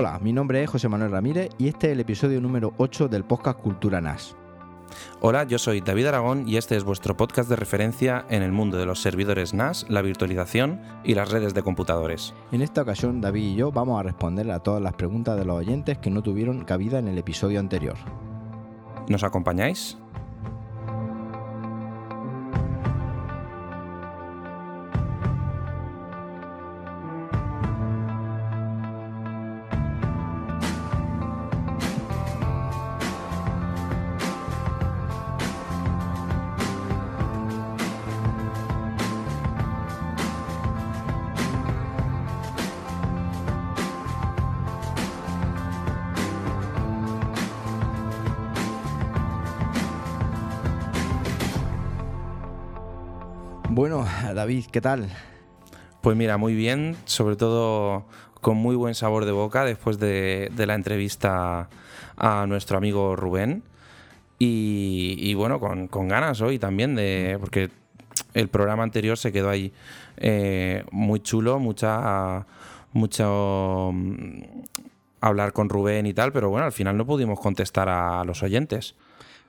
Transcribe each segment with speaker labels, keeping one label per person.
Speaker 1: Hola, mi nombre es José Manuel Ramírez y este es el episodio número 8 del podcast Cultura NAS.
Speaker 2: Hola, yo soy David Aragón y este es vuestro podcast de referencia en el mundo de los servidores NAS, la virtualización y las redes de computadores.
Speaker 1: En esta ocasión, David y yo vamos a responder a todas las preguntas de los oyentes que no tuvieron cabida en el episodio anterior.
Speaker 2: ¿Nos acompañáis?
Speaker 1: David, ¿qué tal?
Speaker 2: Pues mira, muy bien, sobre todo con muy buen sabor de boca después de, la entrevista a nuestro amigo Rubén. Y, bueno, con, ganas hoy también de. porque el programa anterior se quedó ahí eh, muy chulo, mucha. mucho mm, hablar con Rubén y tal, pero bueno, al final no pudimos contestar a los oyentes.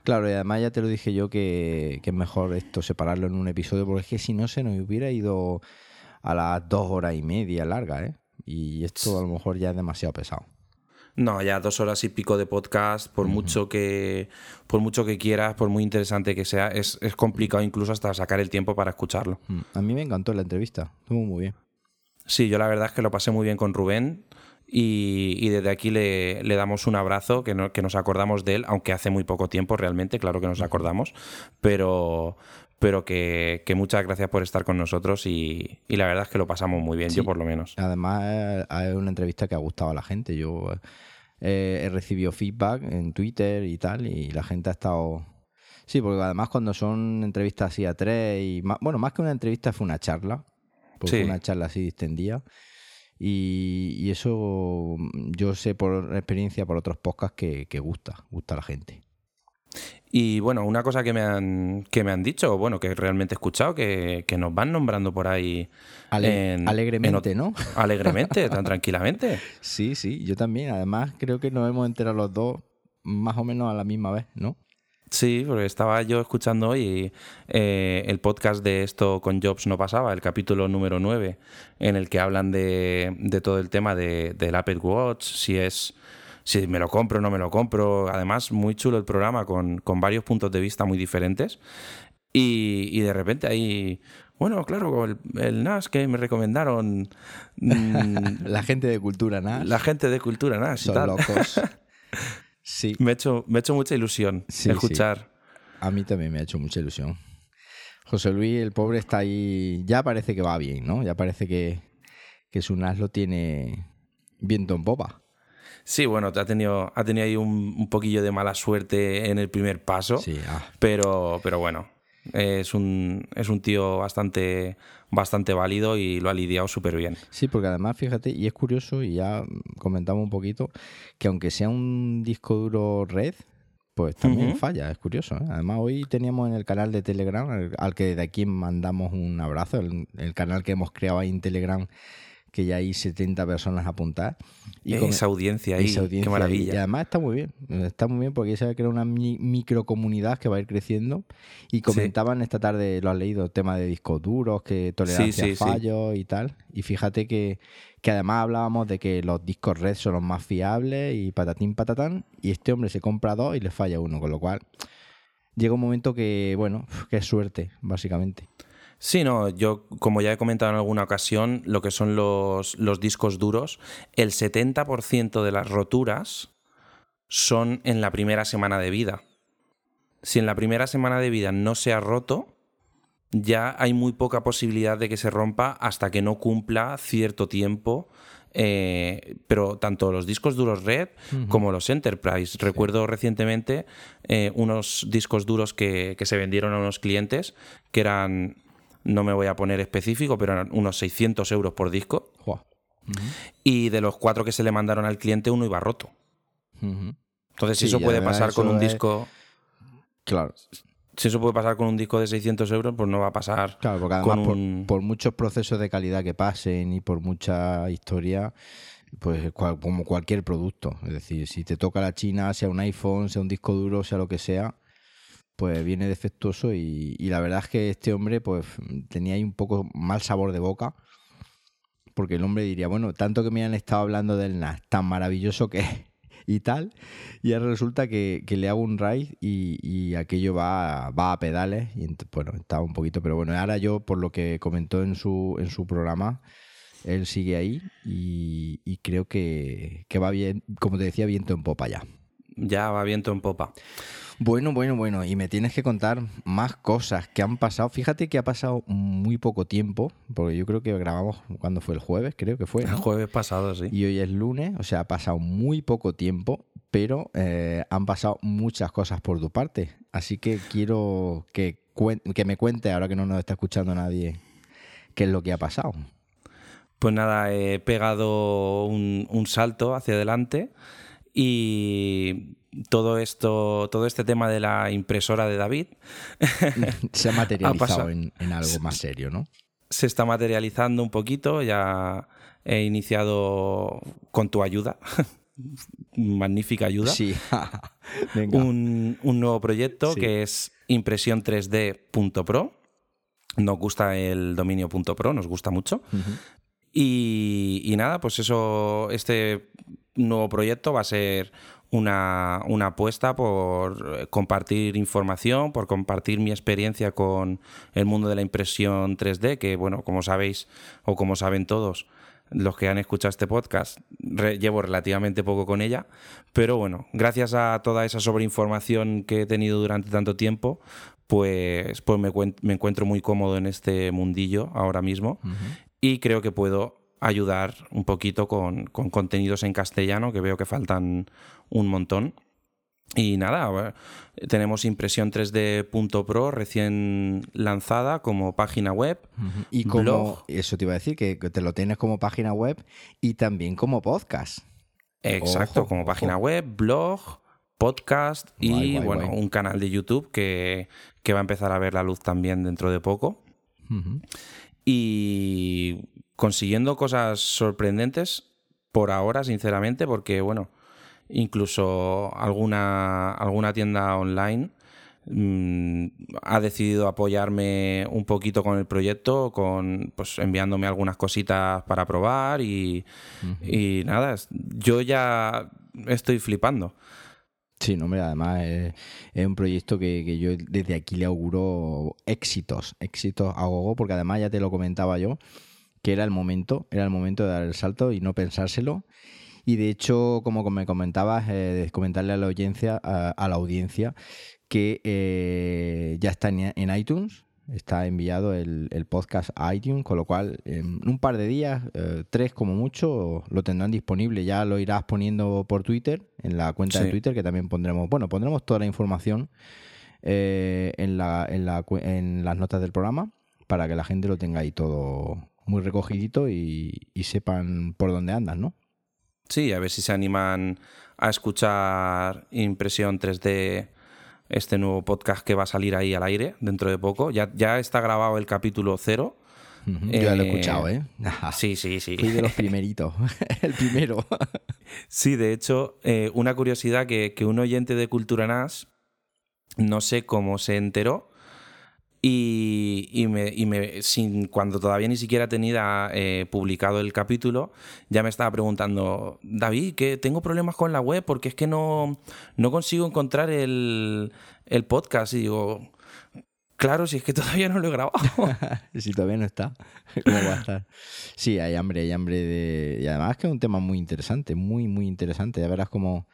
Speaker 1: Claro, y además ya te lo dije yo que, es mejor esto separarlo en un episodio, porque es que si no se nos hubiera ido a las dos horas y media larga, ¿eh? Y esto a lo mejor ya es demasiado pesado.
Speaker 2: No, ya dos horas y pico de podcast, por mucho que por mucho que quieras, por muy interesante que sea, es, es complicado incluso hasta sacar el tiempo para escucharlo.
Speaker 1: Mm, a mí me encantó la entrevista, estuvo muy bien.
Speaker 2: Sí, yo la verdad es que lo pasé muy bien con Rubén. Y, desde aquí le, damos un abrazo, que, que, nos acordamos de él, aunque hace muy poco tiempo realmente, claro que nos acordamos, pero, pero que, muchas gracias por estar con nosotros y, la verdad es que lo pasamos muy bien, yo por lo menos.
Speaker 1: Además, es una entrevista que ha gustado a la gente. Yo eh, he recibido feedback en Twitter y tal, y la gente ha estado... Sí, porque además cuando son entrevistas así a tres, y bueno, más que una entrevista fue una charla, porque fue una charla así distendida. Y, eso mm, yo sé por experiencia, por otros podcasts, que, gusta, gusta a la gente.
Speaker 2: Y bueno, una cosa que me han, que me han dicho, bueno, que realmente he escuchado, que, nos van nombrando por ahí.
Speaker 1: alegremente, ¿no?
Speaker 2: Alegremente, tan tranquilamente.
Speaker 1: Sí, sí, yo también. Además, creo que nos hemos enterado los dos más o menos a la misma vez, ¿no?
Speaker 2: Sí, porque estaba yo escuchando hoy eh, el podcast de esto con Jobs no pasaba, el capítulo número 9, en el que hablan de, todo el tema de, del Apple Watch, si es si me lo compro o no me lo compro. Además, muy chulo el programa con, varios puntos de vista muy diferentes. Y, de repente ahí, bueno, claro, el, NAS que me recomendaron.
Speaker 1: Mm, la gente de Cultura NAS.
Speaker 2: La gente de Cultura NAS.
Speaker 1: Son locos.
Speaker 2: Sí. Me ha hecho, me ha hecho mucha ilusión escuchar.
Speaker 1: A mí también me ha hecho mucha ilusión. José Luis, el pobre, está ahí. Ya parece que va bien, ¿no? Ya parece que, que su NAS lo tiene viento en popa.
Speaker 2: Sí, bueno, ha tenido, ha tenido ahí un, poquillo de mala suerte en el primer paso.
Speaker 1: Sí, ah.
Speaker 2: pero, pero bueno, es un, es un tío bastante, bastante válido y lo ha lidiado súper bien.
Speaker 1: Sí, porque además, fíjate, y es curioso, y ya comentamos un poquito, que aunque sea un disco duro red, pues también falla, es curioso. ¿eh? Además, hoy teníamos en el canal de Telegram, al, que de aquí mandamos un abrazo, el canal que hemos creado ahí en Telegram que ya hay 70 personas apuntadas.
Speaker 2: Y esa audiencia ahí, qué maravilla.
Speaker 1: Y además está muy bien, está muy bien porque se crea una microcomunidad que va a ir creciendo. Y comentaban esta tarde, lo has leído, el tema de discos duros, que tolerancia a fallos y tal. Y fíjate que, que además hablábamos de que los discos red son los más fiables y patatín patatán. Y este hombre se compra dos y le falla uno, con lo cual llega un momento que, bueno, que es suerte, básicamente.
Speaker 2: Sí, no, yo como ya he comentado en alguna ocasión, lo que son los, discos duros, el 70% de las roturas son en la primera semana de vida. Si en la primera semana de vida no se ha roto, ya hay muy poca posibilidad de que se rompa hasta que no cumpla cierto tiempo. Eh, pero tanto los discos duros Red como los Enterprise. Recuerdo recientemente eh, unos discos duros que, que, se vendieron a unos clientes que eran no me voy a poner específico, pero eran unos 600 euros por disco. Y de los cuatro que se le mandaron al cliente, uno iba roto. Entonces, si eso puede pasar con un disco.
Speaker 1: Claro.
Speaker 2: Si eso puede pasar con un disco de 600 euros, pues no va a pasar.
Speaker 1: Claro, porque además, por, muchos procesos de calidad que pasen y por mucha historia, pues como cualquier producto. Es decir, si te toca la China, sea un iPhone, sea un disco duro, sea lo que sea, pues viene defectuoso y, la verdad es que este hombre pues tenía ahí un poco mal sabor de boca porque el hombre diría, bueno, tanto que me han estado hablando del NAS, tan maravilloso que es y tal, y ahora resulta que, le hago un raid y, aquello va, va, a pedales, y bueno, estaba un poquito, pero bueno, ahora yo, por lo que comentó en su, en su programa, él sigue ahí y, creo que, que, va bien, como te decía, viento en popa ya.
Speaker 2: Ya va viento en popa.
Speaker 1: Bueno, bueno, bueno, y me tienes que contar más cosas que han pasado. Fíjate que ha pasado muy poco tiempo, porque yo creo que grabamos cuando fue el jueves, creo que fue.
Speaker 2: El jueves pasado, sí.
Speaker 1: Y hoy es lunes, o sea, ha pasado muy poco tiempo, pero eh, han pasado muchas cosas por tu parte. Así que quiero que, que me cuente, ahora que no nos está escuchando nadie, qué es lo que ha pasado.
Speaker 2: Pues nada, he pegado un, un salto hacia adelante y todo esto, todo este tema de la impresora de David
Speaker 1: se ha materializado en, algo más serio, ¿no?
Speaker 2: Se está materializando un poquito, ya he iniciado con tu ayuda, magnífica ayuda,
Speaker 1: sí.
Speaker 2: Un, nuevo proyecto que es impresión 3D.pro. Nos gusta el dominio .pro, nos gusta mucho. y, y, nada, pues eso, este nuevo proyecto va a ser una, apuesta por eh, compartir información, por compartir mi experiencia con el mundo de la impresión 3D, que bueno, como sabéis o como saben todos, los que han escuchado este podcast, llevo relativamente poco con ella, pero bueno, gracias a toda esa sobreinformación que he tenido durante tanto tiempo, pues, pues me, me encuentro muy cómodo en este mundillo ahora mismo y creo que puedo ayudar un poquito con, contenidos en castellano, que veo que faltan un montón. Y nada, tenemos impresión 3D.pro recién lanzada como página web.
Speaker 1: Y como, eso te iba a decir, que te lo tienes como página web y también como podcast.
Speaker 2: Exacto, como página web, blog, podcast y bueno, un canal de YouTube que, va a empezar a ver la luz también dentro de poco. Y consiguiendo cosas sorprendentes por ahora, sinceramente, porque, bueno, incluso alguna, alguna tienda online mm, ha decidido apoyarme un poquito con el proyecto, con pues enviándome algunas cositas para probar y, y nada, yo ya estoy flipando.
Speaker 1: Sí, no, hombre, además es, un proyecto que, yo desde aquí le auguro éxitos, éxitos a gogo, porque además ya te lo comentaba yo, que era el momento, era el momento de dar el salto y no pensárselo. Y de hecho, como me comentabas, eh, comentarle a la audiencia, a, la audiencia que eh, ya está en, iTunes, está enviado el, podcast a iTunes, con lo cual en un par de días, eh, tres como mucho, lo tendrán disponible. Ya lo irás poniendo por Twitter, en la cuenta de Twitter, que también pondremos, bueno, pondremos toda la información en, la, en, la, en las notas del programa para que la gente lo tenga ahí todo muy recogidito y, sepan por dónde andan, ¿no?
Speaker 2: Sí, a ver si se animan a escuchar Impresión 3D, este nuevo podcast que va a salir ahí al aire dentro de poco. Ya, ya está grabado el capítulo cero.
Speaker 1: ya lo he escuchado, ¿eh?
Speaker 2: sí, sí, sí.
Speaker 1: Fui de los primeritos, el primero.
Speaker 2: sí, de hecho, eh, una curiosidad que, que un oyente de Cultura NAS, no sé cómo se enteró, y, me, y me, sin, cuando todavía ni siquiera tenía eh, publicado el capítulo, ya me estaba preguntando, David, que tengo problemas con la web porque es que no, no consigo encontrar el, el podcast. Y digo, claro, si es que todavía no lo he grabado.
Speaker 1: si todavía no está, ¿cómo va a estar? Sí, hay hambre, hay hambre de... Y además que es un tema muy interesante, muy, muy interesante. Ya verás cómo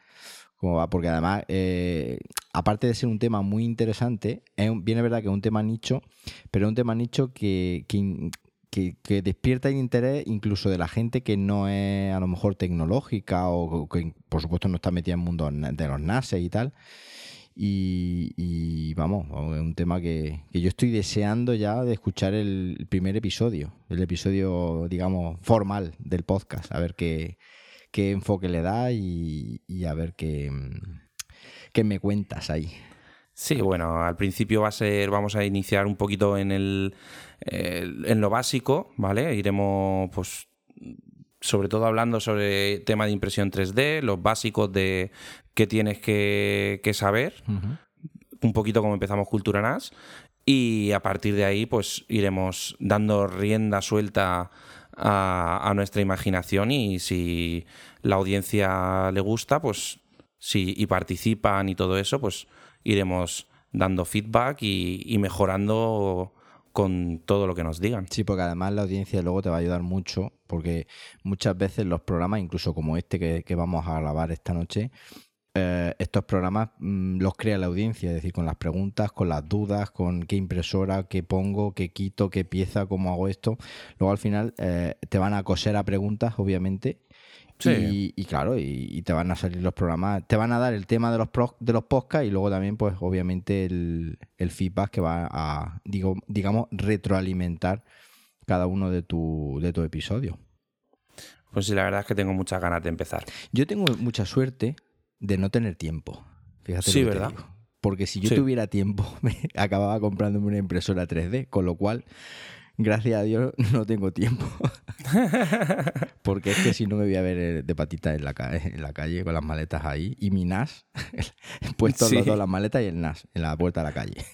Speaker 1: va, porque además, eh, aparte de ser un tema muy interesante, es viene verdad que es un tema nicho, pero es un tema nicho que, que, despierta el interés incluso de la gente que no es a lo mejor tecnológica o que por supuesto no está metida en el mundo de los NASE y tal. Y, vamos, es un tema que, yo estoy deseando ya de escuchar el primer episodio, el episodio, digamos, formal del podcast, a ver qué, qué enfoque le da y, a ver qué, qué me cuentas ahí.
Speaker 2: Sí, bueno, al principio va a ser, vamos a iniciar un poquito en el, en lo básico, ¿vale? Iremos pues sobre todo hablando sobre tema de impresión 3D, los básicos de qué tienes que, saber, un poquito como empezamos Cultura NAS, y a partir de ahí pues iremos dando rienda suelta a, nuestra imaginación y si la audiencia le gusta, pues sí, y participan y todo eso, pues iremos dando feedback y, mejorando con todo lo que nos digan.
Speaker 1: Sí, porque además la audiencia luego te va a ayudar mucho, porque muchas veces los programas, incluso como este que, vamos a grabar esta noche, eh, estos programas mm, los crea la audiencia, es decir, con las preguntas, con las dudas, con qué impresora, qué pongo, qué quito, qué pieza, cómo hago esto. Luego al final eh, te van a coser a preguntas, obviamente, y, claro, y, te van a salir los programas, te van a dar el tema de los de los podcasts y luego también, pues, obviamente, el, feedback que va a, digo, digamos, retroalimentar cada uno de tu, de tu episodio.
Speaker 2: Pues sí, la verdad es que tengo muchas ganas de empezar.
Speaker 1: Yo tengo mucha suerte de no tener tiempo. Fíjate
Speaker 2: sí, ¿verdad?
Speaker 1: Porque si yo tuviera tiempo, me acababa comprándome una impresora 3D, con lo cual gracias a Dios no tengo tiempo. Porque es que si no me voy a ver eh, de patita en la, en la calle con las maletas ahí y mi NAS, puesto los dos, las maletas y el NAS en la puerta de la calle.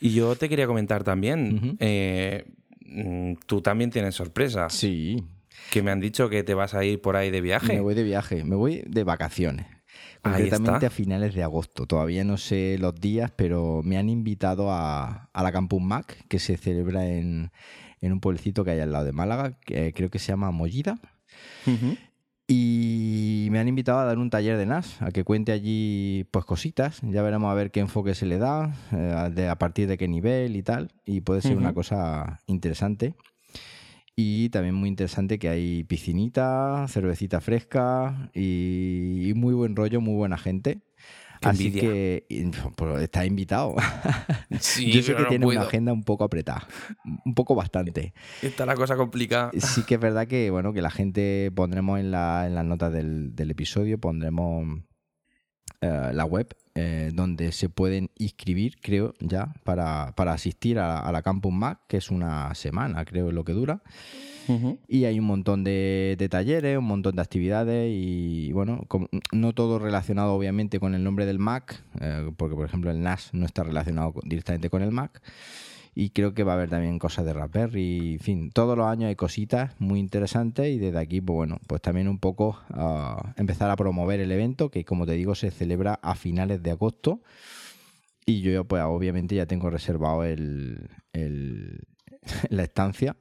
Speaker 2: Y yo te quería comentar también, eh, mm, tú también tienes sorpresas.
Speaker 1: Sí.
Speaker 2: Que me han dicho que te vas a ir por ahí de viaje.
Speaker 1: Me voy de viaje, me voy de vacaciones concretamente a finales de agosto. Todavía no sé los días, pero me han invitado a, la Campus Mac, que se celebra en, un pueblecito que hay al lado de Málaga, que creo que se llama Mollida. Y me han invitado a dar un taller de NAS, a que cuente allí pues cositas. Ya veremos a ver qué enfoque se le da, eh, de, a partir de qué nivel y tal. Y puede ser una cosa interesante. Y también muy interesante que hay piscinita, cervecita fresca y, muy buen rollo, muy buena gente. Así que pues, está invitado.
Speaker 2: Sí,
Speaker 1: Yo sé que tiene una agenda un poco apretada, un poco bastante.
Speaker 2: Está la cosa complicada.
Speaker 1: Sí que es verdad que bueno que la gente pondremos en, la, en las notas del, del episodio, pondremos eh, la web eh, donde se pueden inscribir, creo, ya, para, asistir a, la Campus Mac, que es una semana, creo, lo que dura. Y hay un montón de, talleres, un montón de actividades y, bueno, no todo relacionado obviamente con el nombre del Mac, eh, porque por ejemplo el NAS no está relacionado directamente con el Mac y creo que va a haber también cosas de Raspberry, en fin, todos los años hay cositas muy interesantes y desde aquí, pues bueno, pues también un poco ah, empezar a promover el evento que como te digo se celebra a finales de agosto y yo pues obviamente ya tengo reservado el, la estancia.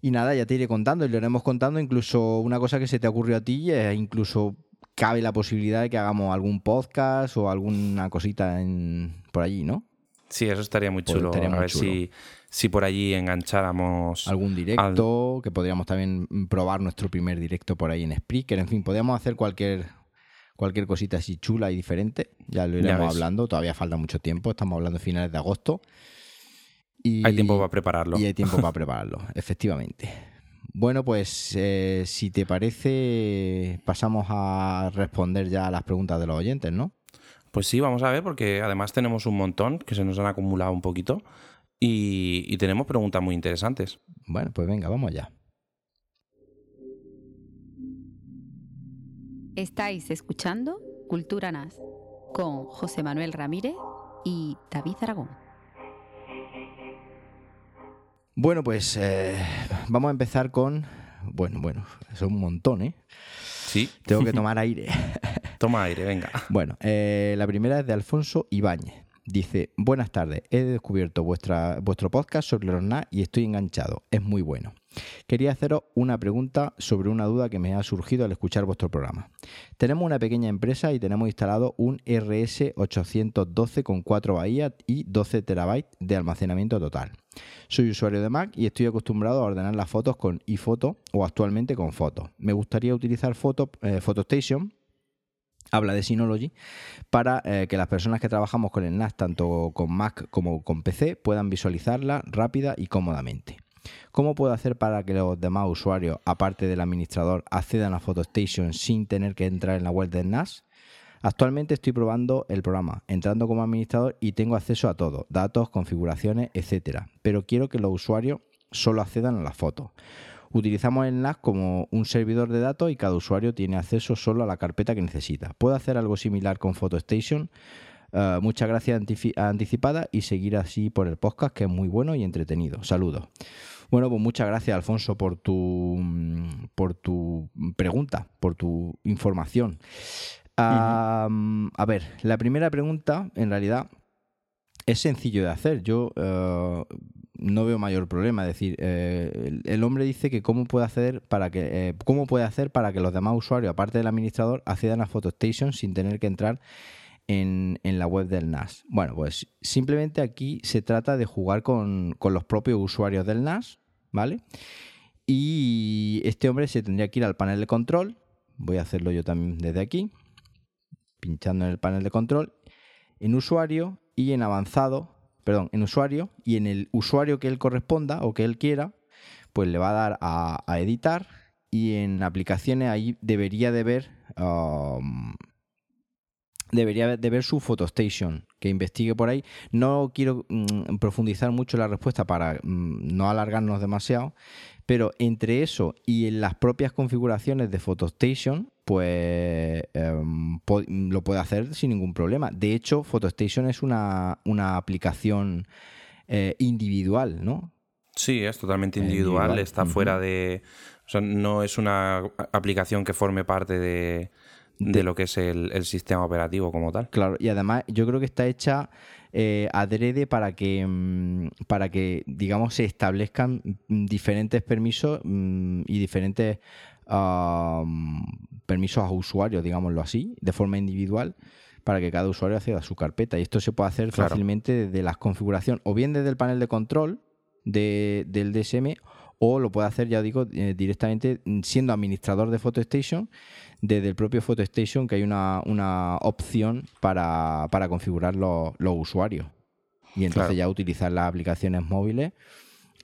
Speaker 1: Y nada, ya te iré contando y lo iremos contando. Incluso una cosa que se te ocurrió a ti, es incluso cabe la posibilidad de que hagamos algún podcast o alguna cosita en, por allí, ¿no?
Speaker 2: Sí, eso estaría muy chulo. a ver Si, si por allí engancháramos.
Speaker 1: Algún directo, que podríamos también probar nuestro primer directo por ahí en Spreaker. En fin, podríamos hacer cualquier, cualquier cosita así chula y diferente. Ya lo iremos hablando. Todavía falta mucho tiempo. Estamos hablando de finales de agosto.
Speaker 2: Y, hay tiempo para prepararlo.
Speaker 1: Y hay tiempo para prepararlo, efectivamente. Bueno, pues eh, si te parece, pasamos a responder ya a las preguntas de los oyentes, ¿no?
Speaker 2: Pues sí, vamos a ver, porque además tenemos un montón que se nos han acumulado un poquito y, tenemos preguntas muy interesantes.
Speaker 1: Bueno, pues venga, vamos allá.
Speaker 3: Estáis escuchando Cultura NAS con José Manuel Ramírez y David Aragón.
Speaker 1: Bueno, pues eh, vamos a empezar con. Bueno, bueno, son un montón, ¿eh?
Speaker 2: Sí.
Speaker 1: Tengo que tomar aire.
Speaker 2: Toma aire, venga.
Speaker 1: Bueno, eh, la primera es de Alfonso Ibáñez. Dice, buenas tardes, he descubierto vuestro podcast sobre los NAS y estoy enganchado, es muy bueno. Quería haceros una pregunta sobre una duda que me ha surgido al escuchar vuestro programa. Tenemos una pequeña empresa y tenemos instalado un RS812 con 4 bahías y 12 terabytes de almacenamiento total. Soy usuario de Mac y estoy acostumbrado a ordenar las fotos con iPhoto o actualmente con Fotos. Me gustaría utilizar Photo, eh, PhotoStation habla de Synology, para eh, que las personas que trabajamos con el NAS, tanto con Mac como con PC, puedan visualizarla rápida y cómodamente. ¿Cómo puedo hacer para que los demás usuarios, aparte del administrador, accedan a PhotoStation sin tener que entrar en la web del NAS? Actualmente estoy probando el programa, entrando como administrador y tengo acceso a todo, datos, configuraciones, etc. Pero quiero que los usuarios solo accedan a las fotos. Utilizamos el NAS como un servidor de datos y cada usuario tiene acceso solo a la carpeta que necesita. ¿Puedo hacer algo similar con PhotoStation? Uh, muchas gracias anticipada y seguir así por el podcast que es muy bueno y entretenido. Saludos. Bueno, pues muchas gracias Alfonso por tu, por tu pregunta, por tu información. a ver, la primera pregunta en realidad es sencillo de hacer. Yo uh, no veo mayor problema. Es decir, eh, el, hombre dice que cómo puede hacer para que eh, cómo puede hacer para que los demás usuarios, aparte del administrador, accedan a PhotoStation sin tener que entrar en, la web del NAS. Bueno, pues simplemente aquí se trata de jugar con, los propios usuarios del NAS, ¿vale? Y este hombre se tendría que ir al panel de control. Voy a hacerlo yo también desde aquí. Pinchando en el panel de control. En usuario y en avanzado perdón, en usuario y en el usuario que él corresponda o que él quiera, pues le va a dar a, editar y en aplicaciones ahí debería de ver um, debería de ver su PhotoStation, que investigue por ahí. No quiero mm, profundizar mucho la respuesta para mm, no alargarnos demasiado, pero entre eso y en las propias configuraciones de PhotoStation, pues em, lo puede hacer sin ningún problema. De hecho, PhotoStation es una, aplicación eh, individual, ¿no?
Speaker 2: Sí, es totalmente individual, está fuera de... O sea, no es una aplicación que forme parte de, de, lo que es el, sistema operativo como tal.
Speaker 1: Claro, y además yo creo que está hecha eh, adrede para que, mm, para que, digamos, se establezcan diferentes permisos mm, y diferentes permisos a usuarios, digámoslo así, de forma individual para que cada usuario acceda a su carpeta. Y esto se puede hacer fácilmente desde las configuraciones, o bien desde el panel de control del DSM, o lo puede hacer, ya digo, eh, directamente siendo administrador de PhotoStation desde el propio PhotoStation que hay una, opción para, configurar los, usuarios. Y entonces ya utilizar las aplicaciones móviles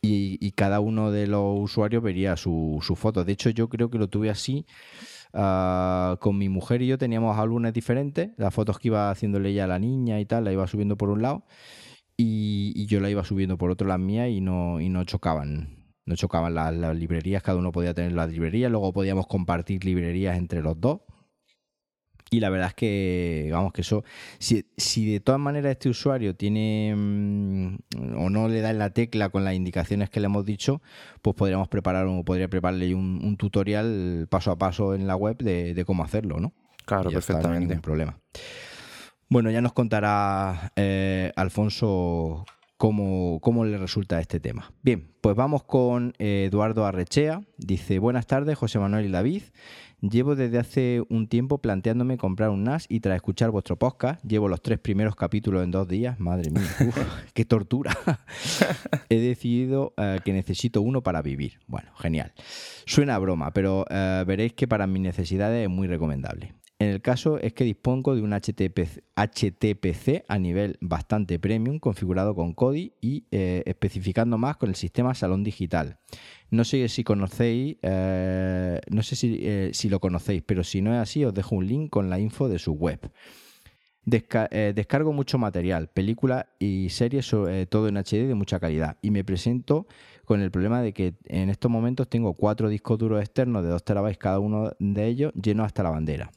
Speaker 1: y, cada uno de los usuarios vería su, su, foto. De hecho, yo creo que lo tuve así. Ah, con mi mujer y yo teníamos álbumes diferentes. Las fotos que iba haciéndole ella a la niña y tal, la iba subiendo por un lado. Y, yo la iba subiendo por otro las mías y no, y no chocaban no chocaban las, librerías, cada uno podía tener las librerías, luego podíamos compartir librerías entre los dos. Y la verdad es que, vamos, que eso, si, de todas maneras este usuario tiene mm, o no le da en la tecla con las indicaciones que le hemos dicho, pues podríamos preparar o podría prepararle un, tutorial paso a paso en la web de, cómo hacerlo, ¿no?
Speaker 2: Claro, perfectamente.
Speaker 1: ningún problema. Bueno, ya nos contará eh, Alfonso cómo, le resulta este tema. Bien, pues vamos con eh, Eduardo Arrechea. Dice, buenas tardes, José Manuel y David. Llevo desde hace un tiempo planteándome comprar un NAS y tras escuchar vuestro podcast, llevo los tres primeros capítulos en dos días. Madre mía, qué tortura. He decidido eh, que necesito uno para vivir. Bueno, genial. Suena a broma, pero eh, veréis que para mis necesidades es muy recomendable. En el caso es que dispongo de un HTPC, a nivel bastante premium configurado con Kodi y eh, especificando más con el sistema Salón Digital. No sé si conocéis, eh, no sé eh, si, lo conocéis, pero si no es así os dejo un link con la info de su web. descargo mucho material, películas y series, todo en HD de mucha calidad. Y me presento con el problema de que en estos momentos tengo cuatro discos duros externos de 2 terabytes cada uno de ellos llenos hasta la bandera.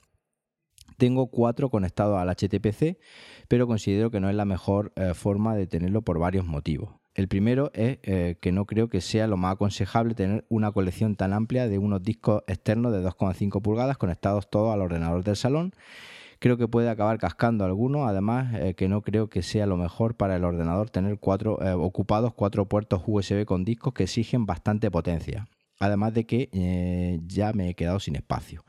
Speaker 1: Tengo cuatro conectados al HTPC, pero considero que no es la mejor eh, forma de tenerlo por varios motivos. El primero es eh, que no creo que sea lo más aconsejable tener una colección tan amplia de unos discos externos de 2,5 pulgadas conectados todos al ordenador del salón. Creo que puede acabar cascando alguno, además eh, que no creo que sea lo mejor para el ordenador tener cuatro, ocupados cuatro puertos USB con discos que exigen bastante potencia. Además de que ya me he quedado sin espacio.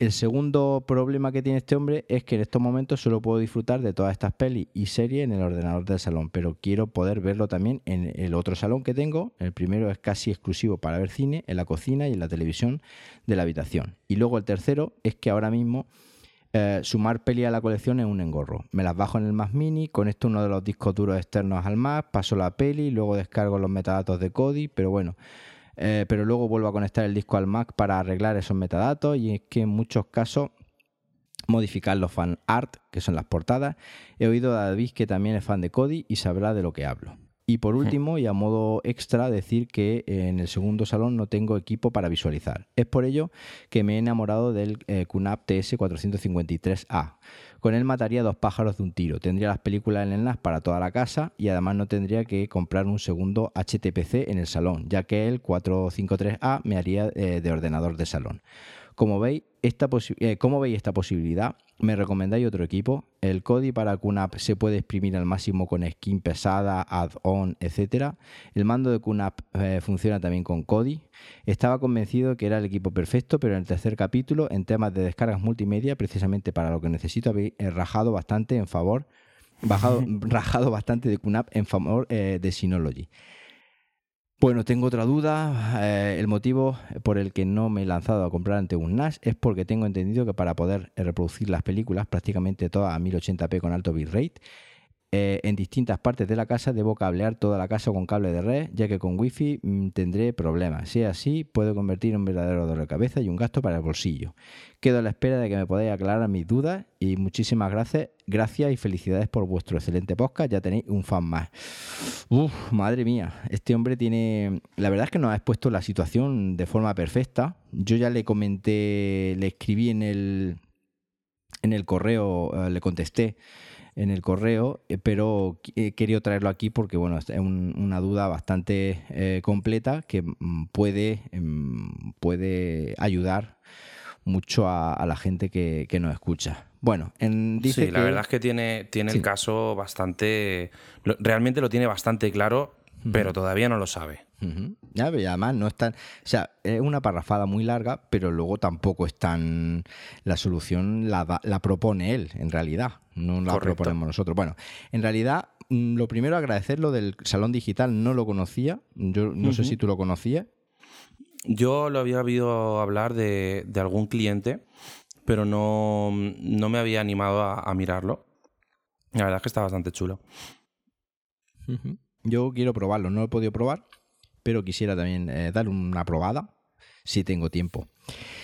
Speaker 1: El segundo problema que tiene este hombre es que en estos momentos solo puedo disfrutar de todas estas pelis y series en el ordenador del salón, pero quiero poder verlo también en el otro salón que tengo. El primero es casi exclusivo para ver cine, en la cocina y en la televisión de la habitación. Y luego el tercero es que ahora mismo eh, sumar peli a la colección es un engorro. Me las bajo en el Mac Mini, conecto uno de los discos duros externos al Mac, paso la peli, luego descargo los metadatos de Kodi, pero bueno eh, pero luego vuelvo a conectar el disco al Mac para arreglar esos metadatos y es que en muchos casos modificar los fan art, que son las portadas. He oído a David que también es fan de Kodi y sabrá de lo que hablo. Y por último, y a modo extra, decir que en el segundo salón no tengo equipo para visualizar. Es por ello que me he enamorado del eh, QNAP TS453A. Con él mataría dos pájaros de un tiro. Tendría las películas en el para toda la casa y además no tendría que comprar un segundo HTPC en el salón, ya que el 453A me haría eh, de ordenador de salón. Como veis, esta eh, ¿Cómo veis esta posibilidad? ¿Me recomendáis otro equipo? El Kodi para QNAP se puede exprimir al máximo con skin pesada, add-on, etc. El mando de QNAP eh, funciona también con Kodi. Estaba convencido que era el equipo perfecto, pero en el tercer capítulo, en temas de descargas multimedia, precisamente para lo que necesito, habéis eh, rajado bastante en favor, bajado, rajado bastante de QNAP en favor de Synology. Bueno, tengo otra duda. Eh, el motivo por el que no me he lanzado a comprar ante un NAS es porque tengo entendido que para poder reproducir las películas prácticamente todas a 1080p con alto bitrate, eh, en distintas partes de la casa debo cablear toda la casa con cable de red, ya que con wifi mm, tendré problemas. Si es así, puedo convertir en un verdadero dolor de cabeza y un gasto para el bolsillo. Quedo a la espera de que me podáis aclarar mis dudas y muchísimas gracias, gracias y felicidades por vuestro excelente podcast. Ya tenéis un fan más. Uf, madre mía, este hombre tiene... La verdad es que nos ha expuesto la situación de forma perfecta. Yo ya le comenté, le escribí en el, en el correo, eh, le contesté en el correo, eh, pero he querido traerlo aquí porque bueno, es una duda bastante eh, completa que mm, puede, em, puede ayudar mucho a, la gente que, nos escucha. Bueno, en,
Speaker 2: dice sí, la verdad es que tiene, tiene el caso bastante, realmente lo tiene bastante claro, pero todavía no lo sabe.
Speaker 1: Ya, además no es tan. O sea, es una parrafada muy larga, pero luego tampoco es tan. La solución la, la propone él, en realidad. No la proponemos nosotros. Bueno, en realidad, mm, lo primero agradecer lo del salón digital, no lo conocía. Yo no sé si tú lo conocías.
Speaker 2: Yo lo había oído hablar de, algún cliente, pero no, me había animado a, mirarlo. La verdad es que está bastante chulo.
Speaker 1: Yo quiero probarlo, no lo he podido probar pero quisiera también eh, dar una probada si tengo tiempo.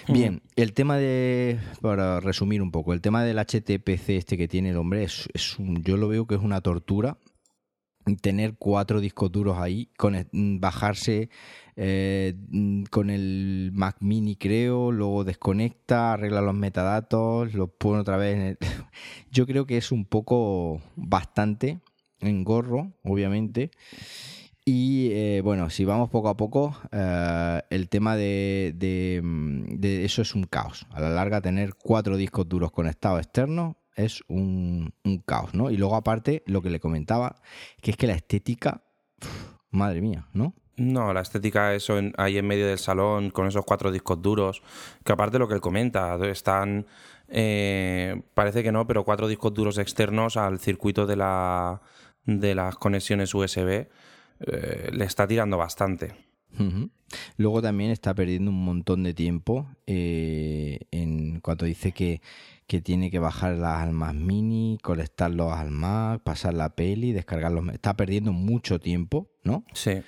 Speaker 1: Bien, el tema de, para resumir un poco, el tema del HTPC este que tiene el hombre, es, yo lo veo que es una tortura tener cuatro discos duros ahí, con, mm, bajarse eh, mm, con el Mac Mini creo, luego desconecta, arregla los metadatos, los pone otra vez. Yo creo que es un poco bastante engorro, obviamente. Y eh, bueno, si vamos poco a poco, eh, el tema de, mm, de, eso es un caos. A la larga, tener cuatro discos duros conectados externos es un, caos, ¿no? Y luego, aparte, lo que le comentaba, que es que la estética, madre mía, ¿no?
Speaker 2: No, la estética, eso ahí en medio del salón, con esos cuatro discos duros, que aparte lo que él comenta, están, eh, parece que no, pero cuatro discos duros externos al circuito de, la, de las conexiones USB eh, le está tirando bastante.
Speaker 1: Luego también está perdiendo un montón de tiempo eh, en cuanto dice que, tiene que bajar las almas mini, conectarlos al Mac, pasar la peli, descargarlos. Está perdiendo mucho tiempo, ¿no?
Speaker 2: Sí,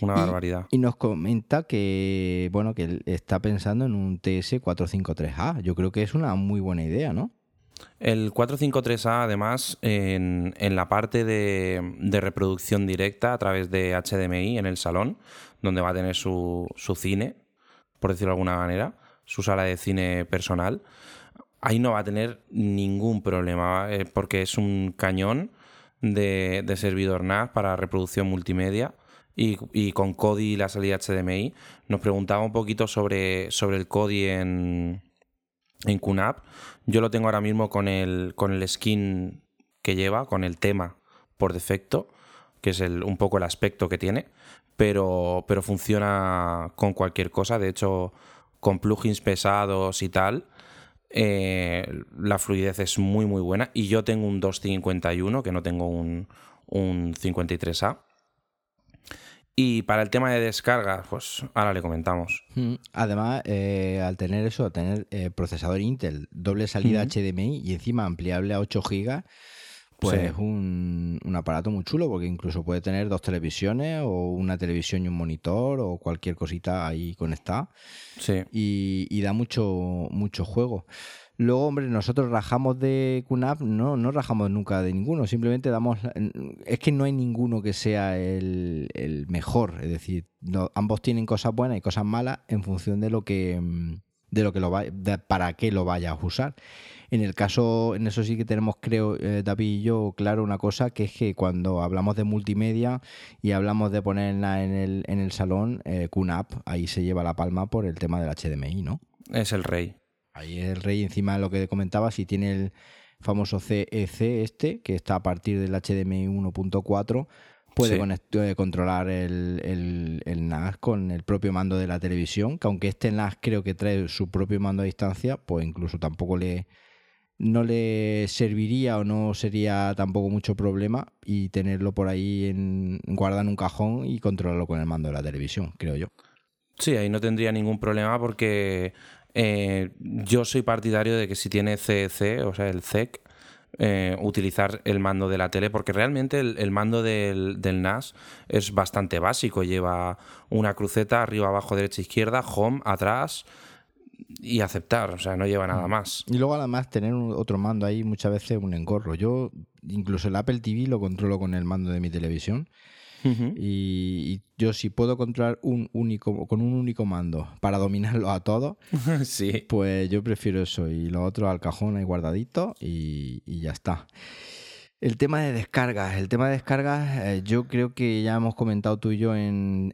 Speaker 2: una barbaridad.
Speaker 1: Y nos comenta que, bueno, que está pensando en un TS453A. Yo creo que es una muy buena idea, ¿no?
Speaker 2: El 453A, además, en, la parte de, reproducción directa a través de HDMI en el salón, donde va a tener su, cine, por decirlo de alguna manera, su sala de cine personal, ahí no va a tener ningún problema, eh, porque es un cañón de, servidor NAS para reproducción multimedia. Y, con Kodi y la salida HDMI, nos preguntaba un poquito sobre, sobre el Kodi en, en QNAP. Yo lo tengo ahora mismo con el, con el skin que lleva, con el tema por defecto, que es el, un poco el aspecto que tiene, pero, pero funciona con cualquier cosa. De hecho, con plugins pesados y tal, eh, la fluidez es muy muy buena. Y yo tengo un 251, que no tengo un, un 53A. Y para el tema de descarga, pues ahora le comentamos.
Speaker 1: Mm, además, eh, al tener eso, al tener eh, procesador Intel, doble salida HDMI y encima ampliable a 8 GB, pues es un, aparato muy chulo porque incluso puede tener dos televisiones o una televisión y un monitor o cualquier cosita ahí conectada.
Speaker 2: Sí.
Speaker 1: Y, da mucho, mucho juego. Luego, hombre, nosotros rajamos de QNAP, no, no rajamos nunca de ninguno, simplemente damos... Es que no hay ninguno que sea el, mejor, es decir, ambos tienen cosas buenas y cosas malas en función de lo que... de lo que lo va, para qué lo vayas a usar. En el caso, en eso sí que tenemos, creo, eh, David y yo, claro una cosa, que es que cuando hablamos de multimedia y hablamos de ponerla en el, en el salón, eh, QNAP ahí se lleva la palma por el tema del HDMI, ¿no?
Speaker 2: Es el rey.
Speaker 1: Ahí el rey, encima de lo que comentaba, si tiene el famoso CEC este, que está a partir del HDMI 1.4, puede eh, controlar el, NAS con el propio mando de la televisión, que aunque este NAS creo que trae su propio mando a distancia, pues incluso tampoco le no le serviría o no sería tampoco mucho problema y tenerlo por ahí en guardar en un cajón y controlarlo con el mando de la televisión, creo yo.
Speaker 2: Sí, ahí no tendría ningún problema porque eh, yo soy partidario de que si tiene CEC, o sea, el CEC, eh, utilizar el mando de la tele, porque realmente el, mando del, NAS es bastante básico. Lleva una cruceta arriba, abajo, derecha, izquierda, home, atrás y aceptar, o sea, no lleva nada más.
Speaker 1: Y luego además tener otro mando ahí muchas veces un engorro. Yo incluso el Apple TV lo controlo con el mando de mi televisión y, yo si puedo controlar un único, con un único mando para dominarlo a todos,
Speaker 2: sí.
Speaker 1: pues yo prefiero eso y lo otro al cajón ahí guardadito y, ya está. El tema de descargas, el tema de descargas, eh, yo creo que ya hemos comentado tú y yo en,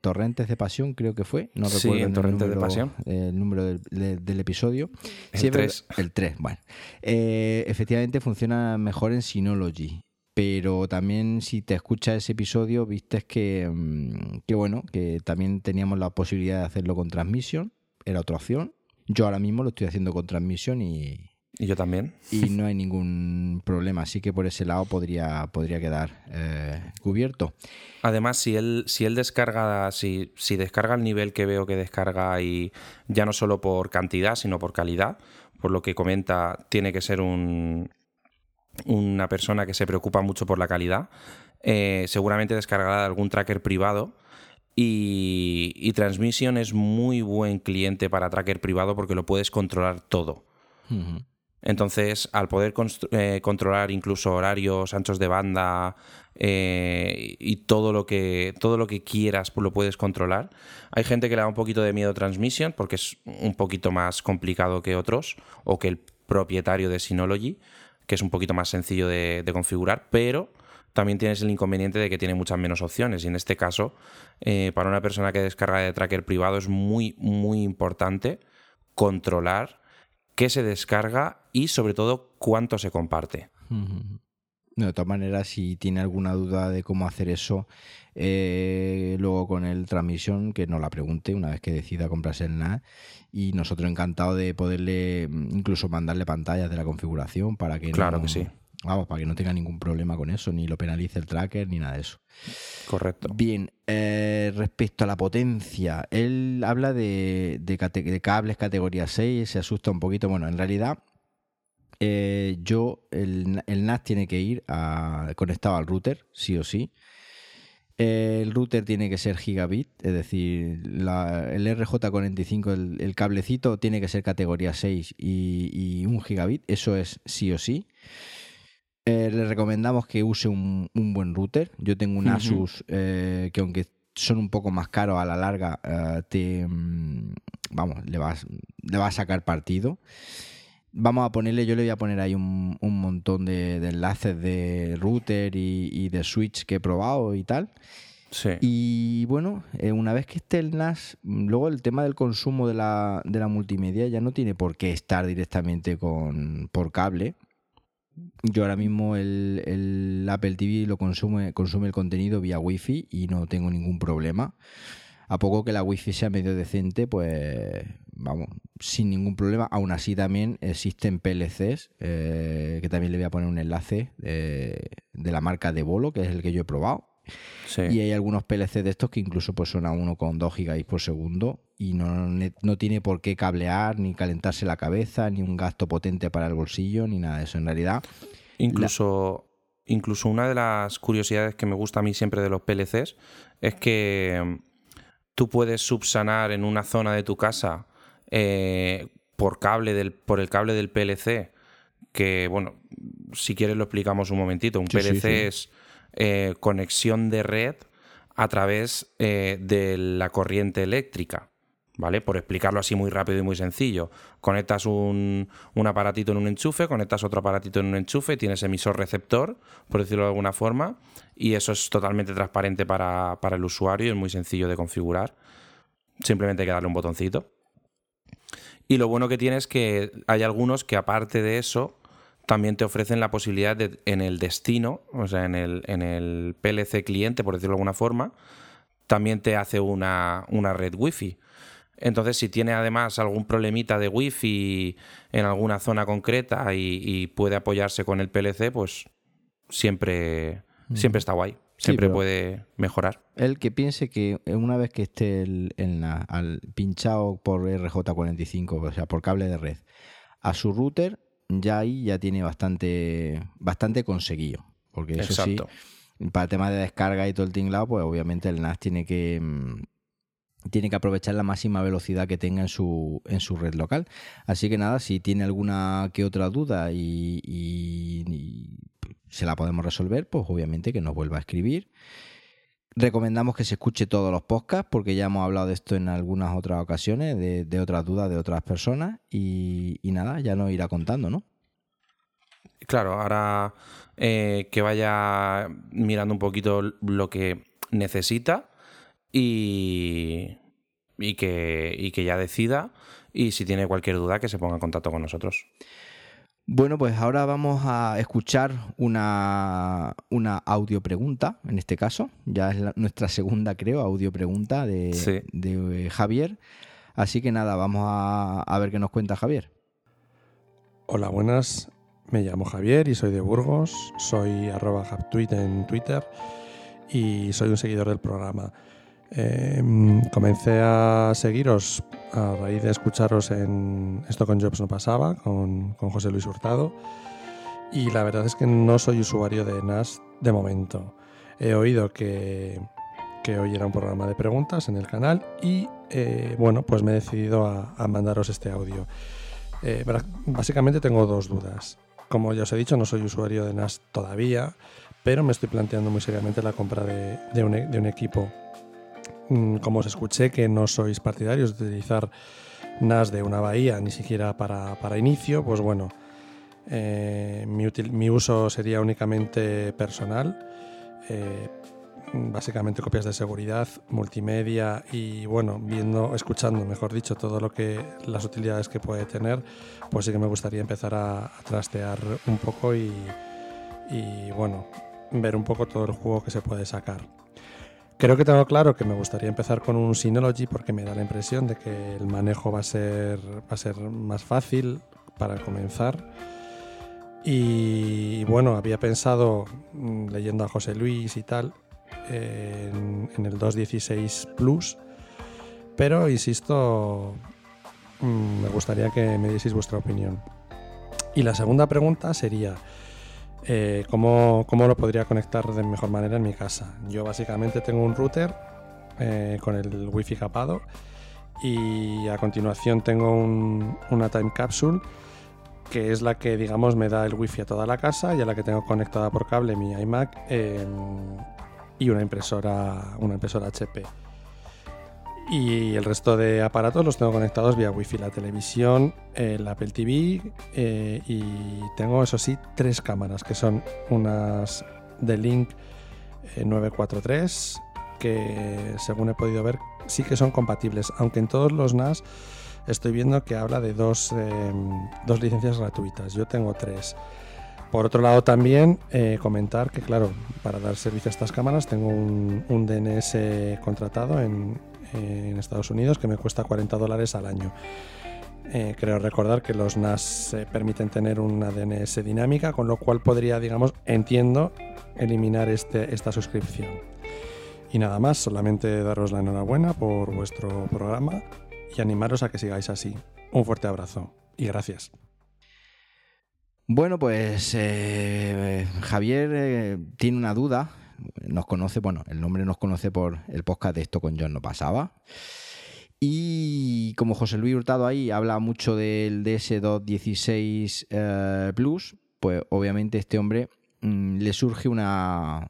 Speaker 1: Torrentes de Pasión, creo que fue, no
Speaker 2: sí,
Speaker 1: recuerdo
Speaker 2: en Torrentes de Pasión,
Speaker 1: el número del, episodio.
Speaker 2: El 3.
Speaker 1: El 3, bueno. Eh, efectivamente funciona mejor en Synology pero también si te escuchas ese episodio viste mm, que, bueno, que también teníamos la posibilidad de hacerlo con transmisión, era otra opción. Yo ahora mismo lo estoy haciendo con transmisión y...
Speaker 2: Y yo también.
Speaker 1: Y no hay ningún problema, así que por ese lado podría, podría quedar eh, cubierto.
Speaker 2: Además, si él, si él descarga, si, si descarga el nivel que veo que descarga y ya no solo por cantidad, sino por calidad, por lo que comenta, tiene que ser un, una persona que se preocupa mucho por la calidad, eh, seguramente descargará algún tracker privado. Y, Transmission es muy buen cliente para tracker privado porque lo puedes controlar todo. Entonces, al poder eh, controlar incluso horarios, anchos de banda eh, y todo lo que todo lo que quieras, pues lo puedes controlar. Hay gente que le da un poquito de miedo a Transmission porque es un poquito más complicado que otros o que el propietario de Synology que es un poquito más sencillo de, configurar, pero también tienes el inconveniente de que tiene muchas menos opciones. Y en este caso, eh, para una persona que descarga de tracker privado es muy, muy importante controlar qué se descarga y sobre todo cuánto se comparte.
Speaker 1: De todas maneras, si tiene alguna duda de cómo hacer eso, eh, luego con el transmisión, que nos la pregunte una vez que decida comprarse el NAS. Y nosotros encantados de poderle mm, incluso mandarle pantallas de la configuración para que
Speaker 2: claro que sí.
Speaker 1: Vamos, para que no tenga ningún problema con eso, ni lo penalice el tracker, ni nada de eso.
Speaker 2: Correcto.
Speaker 1: Bien, eh, respecto a la potencia, él habla de, de cables categoría 6, se asusta un poquito. Bueno, en realidad eh, yo, el, NAS tiene que ir conectado al router, sí o sí. El router tiene que ser gigabit, es decir, el RJ45, el, cablecito tiene que ser categoría 6 y, 1 gigabit, eso es sí o sí. Eh, le recomendamos que use un, buen router. Yo tengo un Asus eh, que aunque son un poco más caros a la larga, te, mm, vamos, le vas, le vas a sacar partido. Vamos a ponerle, yo le voy a poner ahí un, montón de, enlaces de router y, de switch que he probado y tal.
Speaker 2: Sí.
Speaker 1: Y bueno, eh, una vez que esté el NAS, luego el tema del consumo de la, multimedia ya no tiene por qué estar directamente con, por cable. Yo ahora mismo el, Apple TV lo consume, consume el contenido vía Wi-Fi y no tengo ningún problema. A poco que la Wi-Fi sea medio decente, pues vamos, sin ningún problema. Aún así también existen PLCs, eh, que también le voy a poner un enlace de, la marca de Bolo, que es el que yo he probado. Y hay algunos PLC de estos que incluso pues son a 1,2 GB por segundo y no, no, tiene por qué cablear, ni calentarse la cabeza, ni un gasto potente para el bolsillo, ni nada de eso. En realidad...
Speaker 2: Incluso, incluso una de las curiosidades que me gusta a mí siempre de los PLCs es que tú puedes subsanar en una zona de tu casa eh, por cable del, por el cable del PLC, que bueno, si quieres lo explicamos un momentito. Un PLC es eh, conexión de red a través eh, de la corriente eléctrica. ¿Vale? Por explicarlo así muy rápido y muy sencillo. Conectas un, aparatito en un enchufe, conectas otro aparatito en un enchufe, tienes emisor receptor, por decirlo de alguna forma, y eso es totalmente transparente para, para el usuario y es muy sencillo de configurar. Simplemente hay que darle un botoncito. Y lo bueno que tiene es que hay algunos que aparte de eso también te ofrecen la posibilidad de en el destino, o sea, en el, en el PLC cliente, por decirlo de alguna forma, también te hace una, una red Wi-Fi. Entonces, si tiene además algún problemita de Wi-Fi en alguna zona concreta y, puede apoyarse con el PLC, pues siempre, siempre está guay. Siempre puede mejorar.
Speaker 1: El que piense que una vez que esté el, al, pinchado por RJ45, o sea, por cable de red, a su router, ya ahí ya tiene bastante, bastante conseguido. Porque eso sí, para el tema de descarga y todo el tinglado, pues obviamente el NAS tiene que mm, tiene que aprovechar la máxima velocidad que tenga en su, en su red local. Así que nada, si tiene alguna que otra duda y, se la podemos resolver, pues obviamente que nos vuelva a escribir. Recomendamos que se escuche todos los podcasts porque ya hemos hablado de esto en algunas otras ocasiones, de, otras dudas de otras personas y, nada, ya nos irá contando, ¿no?
Speaker 2: Claro, ahora eh, que vaya mirando un poquito lo que necesita y, y, que, y que ya decida y si tiene cualquier duda que se ponga en contacto con nosotros.
Speaker 1: Bueno, pues ahora vamos a escuchar una, una audio pregunta, en este caso. Ya es nuestra segunda, creo, audio pregunta de, de, Javier. Así que nada, vamos a, a, ver qué nos cuenta Javier.
Speaker 4: Hola, buenas. Me llamo Javier y soy de Burgos. Soy arroba en Twitter y soy un seguidor del programa. Em, comencé a seguiros a raíz de escucharos en Esto con Jobs no pasaba, con, José Luis Hurtado, y la verdad es que no soy usuario de NAS de momento. He oído que, que hoy era un programa de preguntas en el canal y eh, bueno, pues me he decidido a, mandaros este audio. Eh, básicamente tengo dos dudas. Como ya os he dicho, no soy usuario de NAS todavía, pero me estoy planteando muy seriamente la compra de, un, equipo como os escuché que no sois partidarios de utilizar NAS de una bahía, ni siquiera para, inicio, pues bueno, eh, mi, uso sería únicamente personal. Eh, básicamente copias de seguridad, multimedia y bueno, viendo, escuchando, mejor dicho, todo lo que las utilidades que puede tener, pues sí que me gustaría empezar a, trastear un poco y, y bueno, ver un poco todo el juego que se puede sacar. Creo que tengo claro que me gustaría empezar con un Synology porque me da la impresión de que el manejo va a ser, va a ser más fácil para comenzar. Y bueno, había pensado, mm, leyendo a José Luis y tal, en, el 216 Plus, pero insisto, mm, me gustaría que me dieseis vuestra opinión. Y la segunda pregunta sería, eh, ¿cómo, lo podría conectar de mejor manera en mi casa. Yo básicamente tengo un router eh, con el wifi capado y a continuación tengo una time capsule que es la que digamos me da el wifi a toda la casa y a la que tengo conectada por cable mi iMac em, y una impresora, una impresora HP y el resto de aparatos los tengo conectados vía Wi-Fi, la televisión, el Apple TV eh, y tengo, eso sí, tres cámaras que son unas de Link 943 eh, que según he podido ver sí que son compatibles, aunque en todos los NAS estoy viendo que habla de dos, em, dos licencias gratuitas, yo tengo tres. Por otro lado también eh, comentar que claro, para dar servicio a estas cámaras tengo un, un DNS contratado en, en Estados Unidos que me cuesta 40 dólares al año. Eh, creo recordar que los NAS permiten tener una DNS dinámica, con lo cual podría, digamos, entiendo, eliminar este, esta suscripción. Y nada más, solamente daros la enhorabuena por vuestro programa y animaros a que sigáis así. Un fuerte abrazo y gracias.
Speaker 1: Bueno, pues eh, Javier eh, tiene una duda nos conoce, bueno, el nombre nos conoce por el podcast de Esto con John no pasaba. Y como José Luis Hurtado ahí habla mucho del DS216 eh, Plus, pues obviamente este hombre mm, le surge una,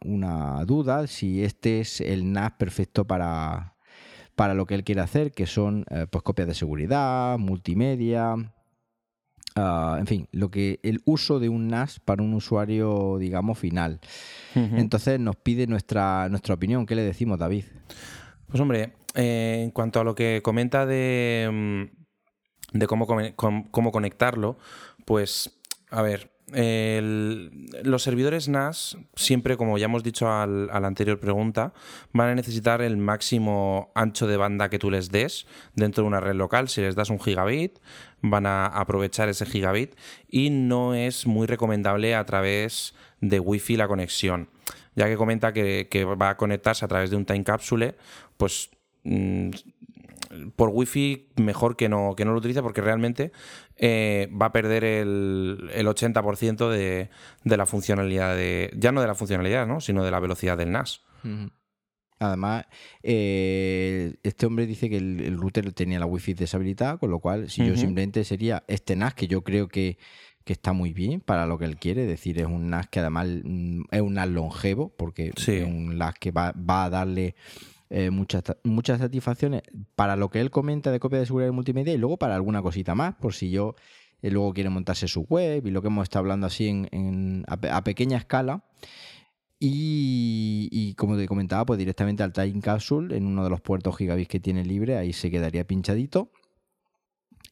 Speaker 1: duda si este es el NAS perfecto para, para lo que él quiere hacer, que son eh, pues copias de seguridad, multimedia, ah, en fin, lo que el uso de un NAS para un usuario, digamos, final. Entonces nos pide nuestra, nuestra opinión. ¿Qué le decimos, David?
Speaker 2: Pues hombre, eh, en cuanto a lo que comenta de, mm, de cómo, cómo conectarlo, pues, a ver, los servidores NAS, siempre, como ya hemos dicho al, a la anterior pregunta, van a necesitar el máximo ancho de banda que tú les des dentro de una red local. Si les das un gigabit, van a aprovechar ese gigabit y no es muy recomendable a través de Wi-Fi la conexión. Ya que comenta que, que va a conectarse a través de un time capsule, pues mm, por wifi mejor que no, que no lo utilice porque realmente eh, va a perder el, el 80% de, de, la funcionalidad de. Ya no de la funcionalidad, ¿no? sino de la velocidad del NAS.
Speaker 1: Además, eh, este hombre dice que el, router tenía la wifi deshabilitada, con lo cual, si yo simplemente sería este NAS, que yo creo que, que, está muy bien para lo que él quiere, es decir, es un NAS que además mm, es un NAS longevo, porque es un NAS que va, va a darle eh, muchas, satisfacciones para lo que él comenta de copia de seguridad multimedia y luego para alguna cosita más, por si yo eh, luego quiere montarse su web y lo que hemos estado hablando así en, a, pequeña escala. Y, como te comentaba, pues directamente al Time Capsule en uno de los puertos gigabit que tiene libre, ahí se quedaría pinchadito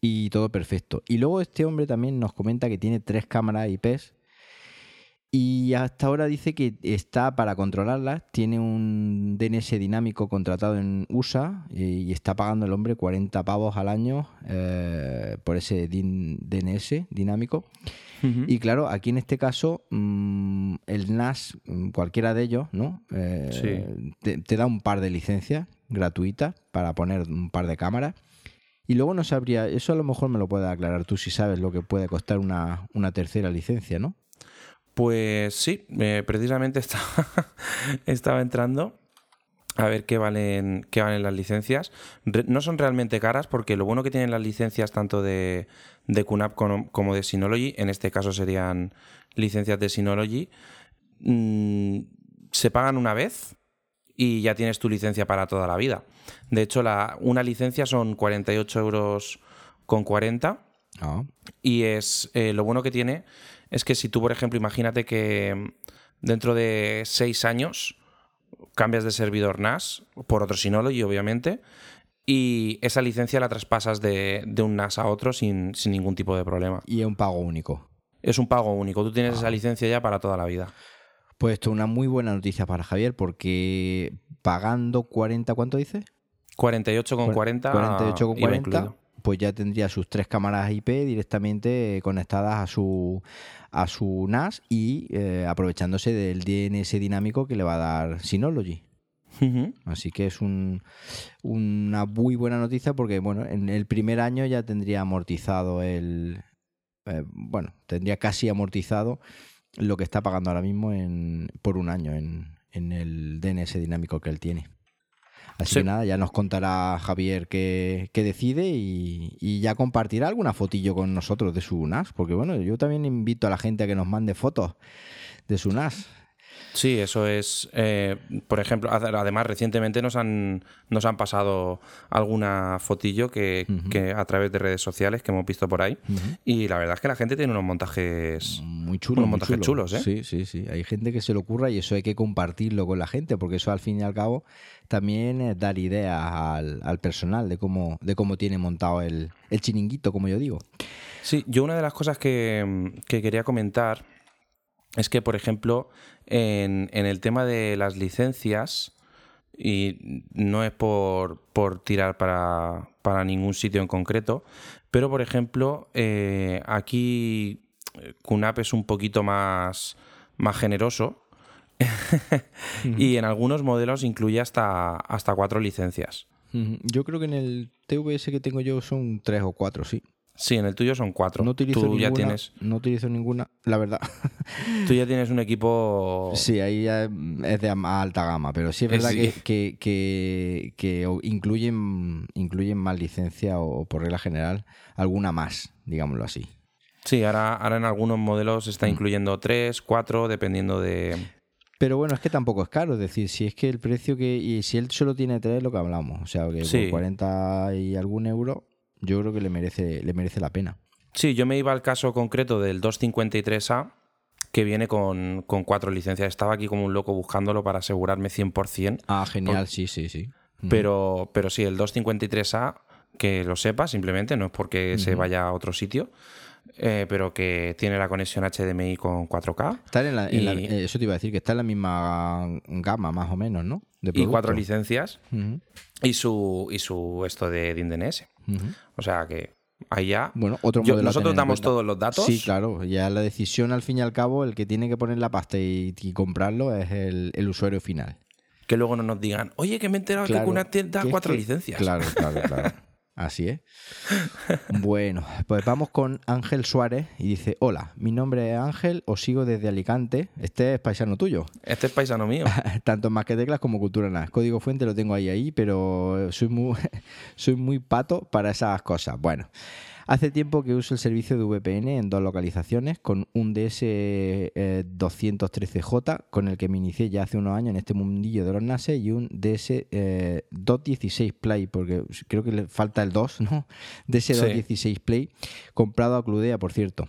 Speaker 1: y todo perfecto. Y luego este hombre también nos comenta que tiene tres cámaras IPs y hasta ahora dice que está para controlarlas, tiene un DNS dinámico contratado en USA eh, y está pagando el hombre 40 pavos al año eh, por ese DNS dinámico. Y claro, aquí en este caso, mm, el NAS, mm, cualquiera de ellos, ¿no? Eh, te, da un par de licencias gratuitas para poner un par de cámaras. Y luego no sabría, eso a lo mejor me lo puedes aclarar tú si sabes lo que puede costar una, una tercera licencia, ¿no?
Speaker 2: Pues sí, eh, precisamente estaba entrando a ver qué valen, qué valen las licencias. no son realmente caras porque lo bueno que tienen las licencias tanto de, de QNAP como, de Synology, en este caso serían licencias de Synology, mm, se pagan una vez y ya tienes tu licencia para toda la vida. De hecho, la, una licencia son 48 euros con 40 ah. y es eh, lo bueno que tiene es que si tú, por ejemplo, imagínate que mm, dentro de seis años cambias de servidor NAS por otro Synology, obviamente, y esa licencia la traspasas de, un NAS a otro sin, ningún tipo de problema.
Speaker 1: Y es un pago único.
Speaker 2: Es un pago único. Tú tienes esa ah. licencia ya para toda la vida.
Speaker 1: Pues esto es una muy buena noticia para Javier porque pagando 40, ¿cuánto dice?
Speaker 2: 48 con 40.
Speaker 1: 48 con 40 pues ya tendría sus tres cámaras IP directamente conectadas a su, a su NAS y eh, aprovechándose del DNS dinámico que le va a dar Synology. Así que es un, una muy buena noticia porque, bueno, en el primer año ya tendría amortizado el. Eh, bueno, tendría casi amortizado lo que está pagando ahora mismo en, por un año en, en el DNS dinámico que él tiene. Así que nada, ya nos contará Javier qué, decide y, ya compartirá alguna fotillo con nosotros de su NAS, porque bueno, yo también invito a la gente a que nos mande fotos de su NAS.
Speaker 2: Sí, eso es. Eh, por ejemplo, además recientemente nos han, nos han pasado alguna fotillo que, a través de redes sociales que hemos visto por ahí. Y la verdad es que la gente tiene unos montajes
Speaker 1: muy chulos. Unos montajes chulos, ¿eh? Sí, sí, sí. Hay gente que se le ocurra y eso hay que compartirlo con la gente, porque eso al fin y al cabo también es dar ideas al, personal de cómo, de cómo tiene montado el, el chiringuito, como yo digo.
Speaker 2: Sí, yo una de las cosas que, que quería comentar es que, por ejemplo, en, el tema de las licencias, y no es por, tirar para, ningún sitio en concreto, pero, por ejemplo, eh, aquí QNAP es un poquito más, más generoso y en algunos modelos incluye hasta, hasta cuatro licencias.
Speaker 1: Yo creo que en el TVS que tengo yo son tres o cuatro, sí.
Speaker 2: Sí, en el tuyo son cuatro.
Speaker 1: No utilizo
Speaker 2: tú
Speaker 1: ninguna.
Speaker 2: ya tienes,
Speaker 1: No utilizo ninguna, la verdad.
Speaker 2: tú ya tienes un equipo.
Speaker 1: Sí, ahí ya es de alta gama, pero sí es
Speaker 2: Eh,
Speaker 1: verdad
Speaker 2: sí.
Speaker 1: que, que, que- incluyen, incluyen más licencia o, por regla general alguna más, digámoslo así.
Speaker 2: Sí, ahora, ahora en algunos modelos se está
Speaker 1: Mm.
Speaker 2: incluyendo tres, cuatro, dependiendo de.
Speaker 1: Pero bueno, es que tampoco es caro, es decir, si es que el precio que. Y si él solo tiene tres, lo que hablamos, o sea, que
Speaker 2: Sí.
Speaker 1: por 40 y algún euro, yo creo que le merece, le merece la pena.
Speaker 2: Sí, yo me iba al caso concreto del 253A, que viene con, con cuatro licencias. Estaba aquí como un loco buscándolo para asegurarme 100%.
Speaker 1: Ah, genial, sí, sí, sí.
Speaker 2: Pero, pero sí, el 253A, que lo sepa simplemente, no es porque se vaya a otro sitio, eh, pero que tiene la conexión HDMI con 4K
Speaker 1: Está en la, en la-
Speaker 2: y-
Speaker 1: eh, eso te iba a decir, que está en la misma gama, más o menos, ¿no? De
Speaker 2: y cuatro licencias y su, y su esto de O sea que ahí ya.
Speaker 1: Bueno, otro
Speaker 2: Yo- nosotros damos todos los datos.
Speaker 1: Sí, claro. Ya la decisión, al fin y al cabo, el que tiene que poner la pasta y, y comprarlo es el, el usuario final.
Speaker 2: Que luego no nos digan, oye, que me he enterado
Speaker 1: Claro,
Speaker 2: que te da cuatro
Speaker 1: que-
Speaker 2: licencias.
Speaker 1: Claro, claro, claro. Así es. Bueno, pues vamos con Ángel Suárez y dice, hola, mi nombre es Ángel, os sigo desde Alicante, este es paisano tuyo,
Speaker 2: Este es paisano mío.
Speaker 1: tanto en más que teclas como cultura NAS. Código fuente lo tengo ahí ahí, pero soy muy, soy muy pato para esas cosas. Bueno, hace tiempo que uso el servicio de VPN en dos localizaciones con un DS eh, 213J con el que me inicié ya hace unos años en este mundillo de los NAS y un DS eh, 216 Play, porque creo que le falta el 2, ¿no? DS 216 Play, comprado a Cludea, por cierto.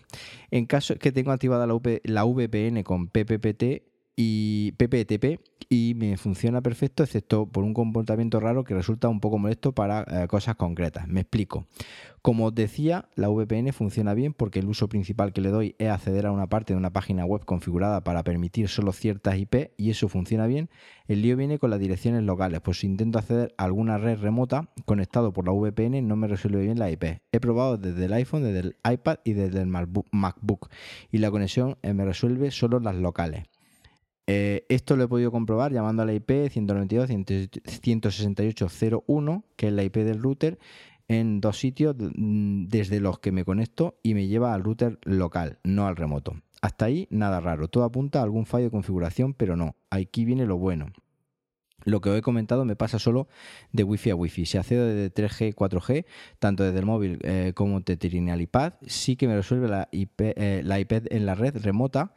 Speaker 1: En caso que tengo activada la VPN con PPPT y PPTP y me funciona perfecto excepto por un comportamiento raro que resulta un poco molesto para eh, cosas concretas. Me explico. Como os decía, la VPN funciona bien porque el uso principal que le doy es acceder a una parte de una página web configurada para permitir solo ciertas IP y eso funciona bien. El lío viene con las direcciones locales, pues si intento acceder a alguna red remota conectado por la VPN no me resuelve bien la IP. He probado desde el iPhone, desde el iPad y desde el MacBook- y la conexión eh, me resuelve solo las locales. Eh, esto lo he podido comprobar llamando a la IP 192.168.01, que es la IP del router, en dos sitios mm, desde los que me conecto y me lleva al router local, no al remoto. Hasta ahí nada raro, todo apunta a algún fallo de configuración, pero no, aquí viene lo bueno. Lo que os he comentado me pasa solo de Wi-Fi a Wi-Fi. Si accedo desde 3G, 4G, tanto desde el móvil eh, como el iPad, sí que me resuelve la IP, eh, la IP en la red remota.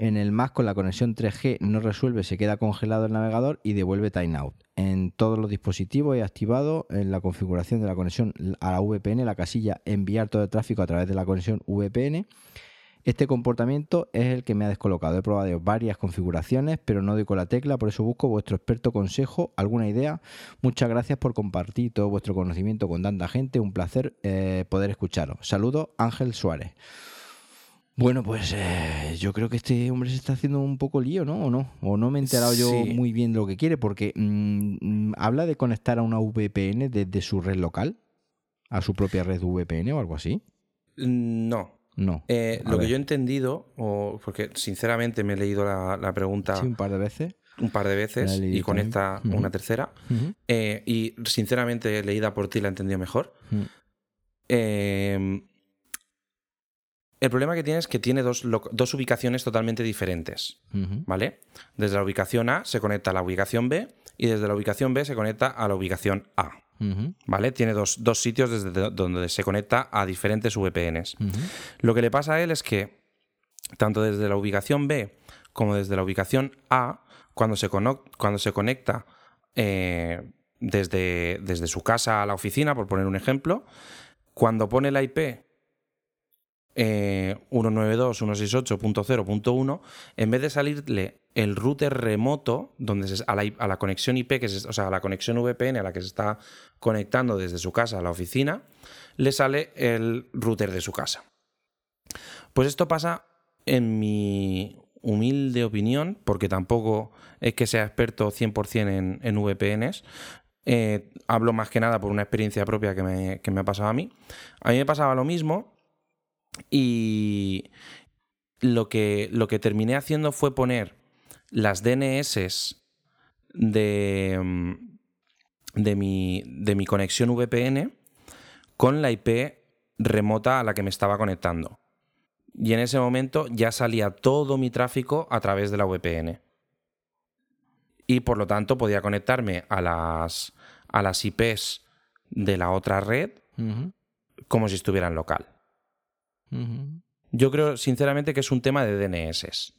Speaker 1: En el Mac con la conexión 3G no resuelve, se queda congelado el navegador y devuelve timeout. En todos los dispositivos he activado en la configuración de la conexión a la VPN la casilla enviar todo el tráfico a través de la conexión VPN. Este comportamiento es el que me ha descolocado. He probado varias configuraciones, pero no doy con la tecla, por eso busco vuestro experto consejo, alguna idea. Muchas gracias por compartir todo vuestro conocimiento con tanta gente. Un placer eh, poder escucharos. Saludos, Ángel Suárez. Bueno, pues eh, yo creo que este hombre se está haciendo un poco lío, ¿no? ¿O no? O no me he enterado yo muy bien de lo que quiere, porque mm, mm, habla de conectar a una VPN desde su red local, a su propia red VPN o algo así.
Speaker 2: No.
Speaker 1: No.
Speaker 2: Eh, lo
Speaker 1: ver.
Speaker 2: que yo he entendido, o porque sinceramente me he leído la, la pregunta
Speaker 1: Sí, un par de veces.
Speaker 2: un par de veces y con
Speaker 1: también.
Speaker 2: esta
Speaker 1: Ujú.
Speaker 2: una tercera, eh, y sinceramente leída por ti la he entendido mejor.
Speaker 1: Mm.
Speaker 2: Eh, el problema que tiene es que tiene dos, dos ubicaciones totalmente diferentes. ¿vale? Desde la ubicación A se conecta a la ubicación B y desde la ubicación B se conecta a la ubicación A. ¿vale? Tiene dos, dos sitios desde do- donde se conecta a diferentes VPNs. Lo que le pasa a él es que tanto desde la ubicación B como desde la ubicación A, cuando se, cuando se conecta eh, desde, desde su casa a la oficina, por poner un ejemplo, cuando pone la IP eh, 192.168.0.1, en vez de salirle el router remoto, donde se- a, la, a la conexión IP, que se- o sea, a la conexión VPN a la que se está conectando desde su casa a la oficina, le sale el router de su casa. Pues esto pasa, en mi humilde opinión, porque tampoco es que sea experto 100% en, en VPNs, eh, hablo más que nada por una experiencia propia que me, que me ha pasado a mí. A mí me pasaba lo mismo y lo que, lo que terminé haciendo fue poner las DNS de, mm, de, mi, de mi conexión VPN con la IP remota a la que me estaba conectando. Y en ese momento ya salía todo mi tráfico a través de la VPN. Y por lo tanto podía conectarme a las, a las IPs de la otra red como si estuviera en local. Yo creo sinceramente que es un tema de DNS.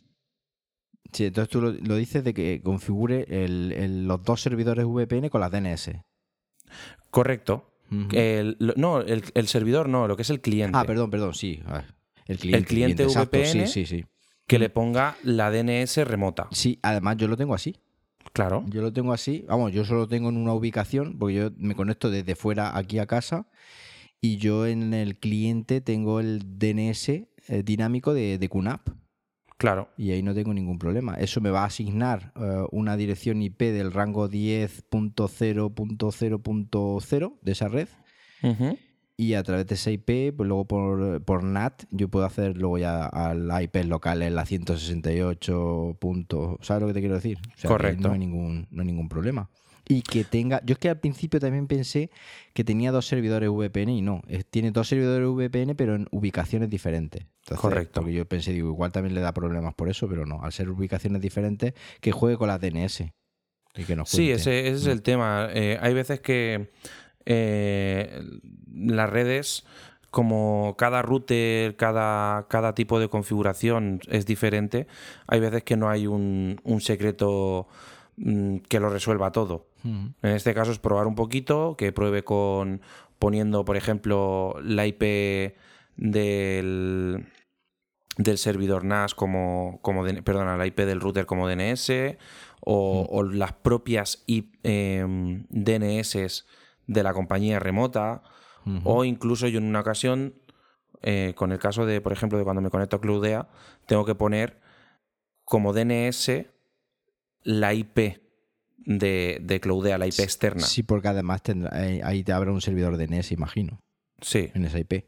Speaker 1: Sí, entonces tú lo, dices de que configure los dos servidores VPN con las DNS.
Speaker 2: Correcto. no, el, servidor no, lo que es el cliente.
Speaker 1: Ah, perdón, perdón, sí.
Speaker 2: El cliente, VPN sí, sí, que le ponga la DNS remota.
Speaker 1: Sí, además yo lo tengo así.
Speaker 2: Claro.
Speaker 1: Yo lo tengo así. Vamos, yo solo tengo en una ubicación, porque yo me conecto desde fuera aquí a casa y yo en el cliente tengo el DNS eh, dinámico de, de QNAP.
Speaker 2: Claro.
Speaker 1: Y ahí no tengo ningún problema. Eso me va a asignar eh, una dirección IP del rango 10.0.0.0 de esa red. Y a través de esa IP, pues luego por, NAT, yo puedo hacer luego ya a la IP local en la 168. ¿Sabes lo que te quiero decir?
Speaker 2: Correcto.
Speaker 1: No hay, ningún, no hay ningún problema y que tenga. Yo es que al principio también pensé que tenía dos servidores VPN y no. tiene dos servidores VPN, pero en ubicaciones diferentes.
Speaker 2: Correcto.
Speaker 1: Porque yo pensé, digo, igual también le da problemas por eso, pero no. Al ser ubicaciones diferentes, que juegue con las DNS. Y que nos
Speaker 2: sí, ese, es el tema. Eh, hay veces que eh, las redes como cada router, cada, cada, tipo de configuración es diferente, hay veces que no hay un, un secreto Mm, que lo resuelva todo. En este caso es probar un poquito, que pruebe con poniendo, por ejemplo, la IP del, del servidor NAS como, como perdona, la IP del router como DNS o, las propias em, DNS de la compañía remota o incluso yo en una ocasión, eh, con el caso de, por ejemplo, de cuando me conecto a Cloudea, tengo que poner como DNS la IP de, de Cloudea, la IP externa.
Speaker 1: Sí, porque además tendrá, eh, ahí te abre un servidor DNS, imagino.
Speaker 2: Sí.
Speaker 1: En esa IP.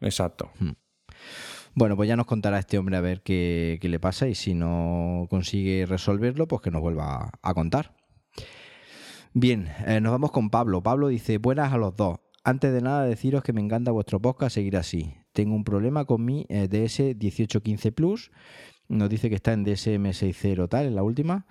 Speaker 2: Exacto. Hmm.
Speaker 1: Bueno, pues ya nos contará este hombre a ver qué, le pasa y si no consigue resolverlo, pues que nos vuelva a, contar. Bien, eh, nos vamos con Pablo. Pablo dice, buenas a los dos. Antes de nada deciros que me encanta vuestro podcast, seguir así. Tengo un problema con mi eh, DS1815 Plus nos dice que está en DSM60 tal, en la última,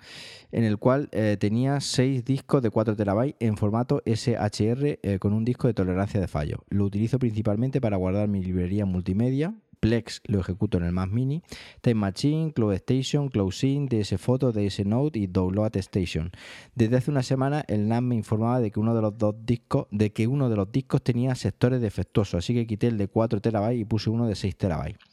Speaker 1: en el cual eh, tenía 6 discos de 4 terabytes en formato SHR eh, con un disco de tolerancia de fallo. Lo utilizo principalmente para guardar mi librería multimedia. Plex lo ejecuto en el Mac Mini, Time Machine, Cloud Station, Cloud DS Photo, DS Note y Download Station. Desde hace una semana el NAS me informaba de que uno de los dos discos, de que uno de los discos tenía sectores defectuosos, así que quité el de 4 terabytes y puse uno de 6 terabytes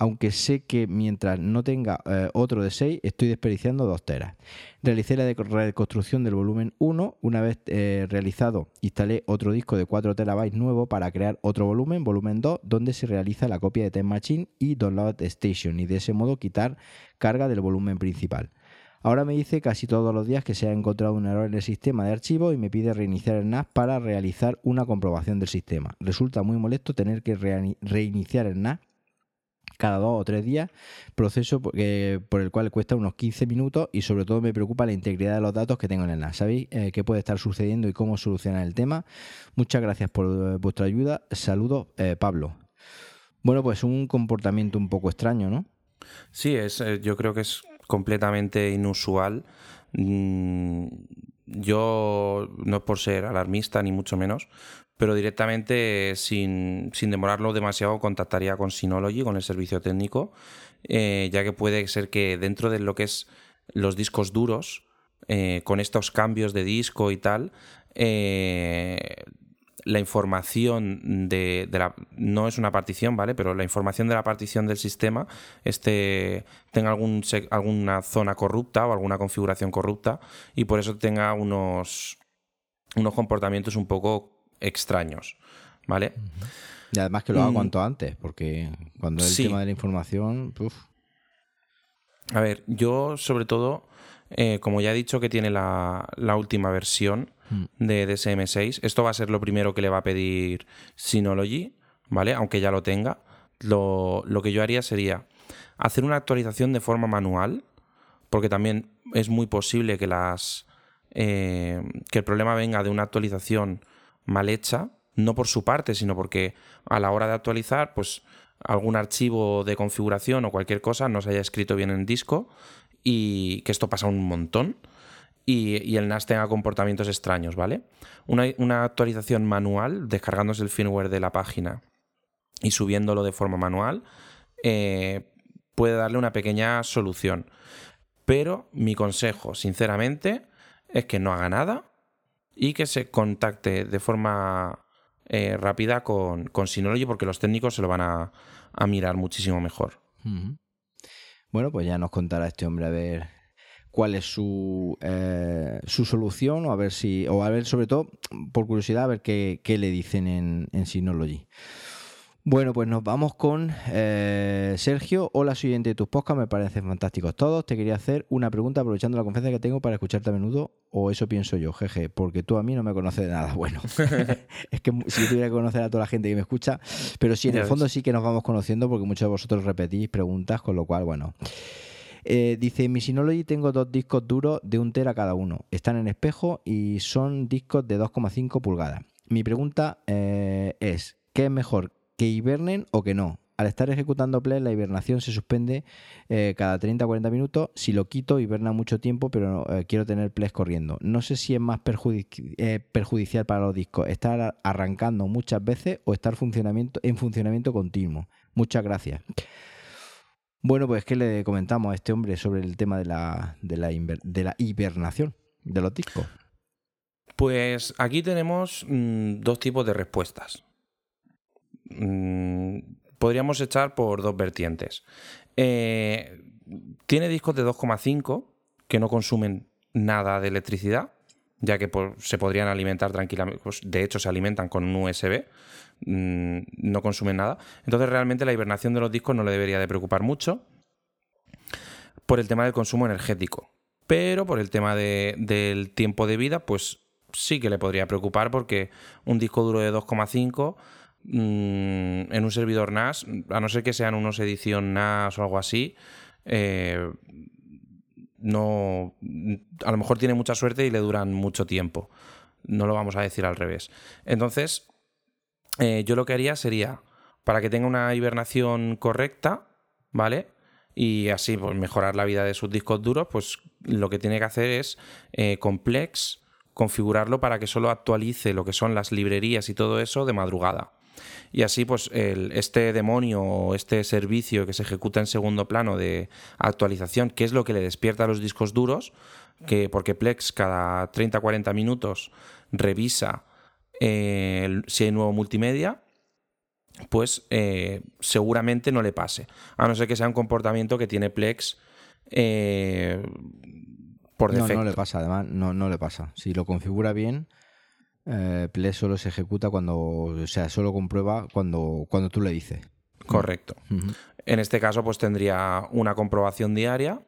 Speaker 1: aunque sé que mientras no tenga eh, otro de 6, estoy desperdiciando 2 teras. Realicé la reconstrucción del volumen 1. Una vez eh, realizado, instalé otro disco de 4 terabytes nuevo para crear otro volumen, volumen 2, donde se realiza la copia de Time Machine y Download Station, y de ese modo quitar carga del volumen principal. Ahora me dice casi todos los días que se ha encontrado un error en el sistema de archivos y me pide reiniciar el NAS para realizar una comprobación del sistema. Resulta muy molesto tener que reiniciar el NAS cada dos o tres días, proceso por el cual cuesta unos 15 minutos y sobre todo me preocupa la integridad de los datos que tengo en el NAS. ¿Sabéis eh, qué puede estar sucediendo y cómo solucionar el tema? Muchas gracias por eh, vuestra ayuda. Saludos, eh, Pablo. Bueno, pues un comportamiento un poco extraño, ¿no?
Speaker 2: Sí, es, yo creo que es completamente inusual. Mm, yo, no por ser alarmista ni mucho menos, pero directamente sin, demorarlo demasiado contactaría con Synology, con el servicio técnico, eh, ya que puede ser que dentro de lo que es los discos duros, eh, con estos cambios de disco y tal, eh, la información de, la no es una partición, ¿vale? Pero la información de la partición del sistema este, tenga algún, alguna zona corrupta o alguna configuración corrupta y por eso tenga unos, unos comportamientos un poco extraños, ¿vale?
Speaker 1: Y además que lo haga mm. cuanto antes, porque cuando es el tema de la información...
Speaker 2: A ver, yo sobre todo, eh, como ya he dicho que tiene la, última versión. De DSM6, esto va a ser lo primero que le va a pedir Synology, ¿vale? Aunque ya lo tenga. Lo, que yo haría sería hacer una actualización de forma manual, porque también es muy posible que las... Eh, que el problema venga de una actualización mal hecha, no por su parte, sino porque a la hora de actualizar, pues algún archivo de configuración o cualquier cosa no se haya escrito bien en disco y que esto pasa un montón y, el NAS tenga comportamientos extraños, ¿vale? Una, actualización manual, descargándose el firmware de la página y subiéndolo de forma manual, eh, puede darle una pequeña solución. Pero mi consejo, sinceramente, es que no haga nada y que se contacte de forma eh, rápida con, con, Synology porque los técnicos se lo van a, mirar muchísimo mejor.
Speaker 1: Bueno, pues ya nos contará este hombre a ver cuál es su, eh, su solución o a ver si, o a ver sobre todo, por curiosidad, a ver qué, le dicen en, en Synology. Bueno, pues nos vamos con eh, Sergio. Hola, soy de tus podcasts, me parecen fantásticos todos. Te quería hacer una pregunta aprovechando la confianza que tengo para escucharte a menudo, o eso pienso yo, jeje, porque tú a mí no me conoces de nada. Bueno, es que si yo tuviera que conocer a toda la gente que me escucha, pero sí, en el fondo sí que nos vamos conociendo porque muchos de vosotros repetís preguntas, con lo cual, bueno. Eh, dice, mi Synology tengo dos discos duros de un tera cada uno. Están en espejo y son discos de 2,5 pulgadas. Mi pregunta eh, es, ¿qué es mejor, que hibernen o que no? Al estar ejecutando Play, la hibernación se suspende eh, cada 30 o 40 minutos. Si lo quito, hiberna mucho tiempo, pero quiero tener Play corriendo. No sé si es más perjudicial para los discos estar arrancando muchas veces o estar funcionamiento, en funcionamiento continuo. Muchas gracias. Bueno, pues ¿qué le comentamos a este hombre sobre el tema de la, de la, hibernación de los discos?
Speaker 2: Pues aquí tenemos mm, dos tipos de respuestas. Mm, podríamos echar por dos vertientes. Eh, tiene discos de 2,5 que no consumen nada de electricidad, ya que se podrían alimentar tranquilamente. Pues, de hecho, se alimentan con un USB. Mm, no consumen nada. Entonces realmente la hibernación de los discos no le debería de preocupar mucho por el tema del consumo energético. Pero por el tema del tiempo de vida, pues sí que le podría preocupar porque un disco duro de 2,5 mm, en un servidor NAS, a no ser que sean unos edición NAS o algo así, eh, no, a lo mejor tiene mucha suerte y le duran mucho tiempo. No lo vamos a decir al revés. Entonces, eh, yo lo que haría sería, para que tenga una hibernación correcta, ¿vale? Y así pues, mejorar la vida de sus discos duros, pues lo que tiene que hacer es eh, complex, configurarlo para que solo actualice lo que son las librerías y todo eso de madrugada. Y así, pues, este demonio o este servicio que se ejecuta en segundo plano de actualización, que es lo que le despierta a los discos duros, que porque Plex cada 30-40 minutos revisa si hay nuevo multimedia, pues eh, seguramente no le pase. A no ser que sea un comportamiento que tiene Plex eh, por defecto.
Speaker 1: No, no le pasa, además, no, no le pasa. Si lo configura bien, eh, Plex solo se ejecuta cuando, o sea, solo comprueba cuando, cuando tú le dices.
Speaker 2: Correcto. En este caso, pues tendría una comprobación diaria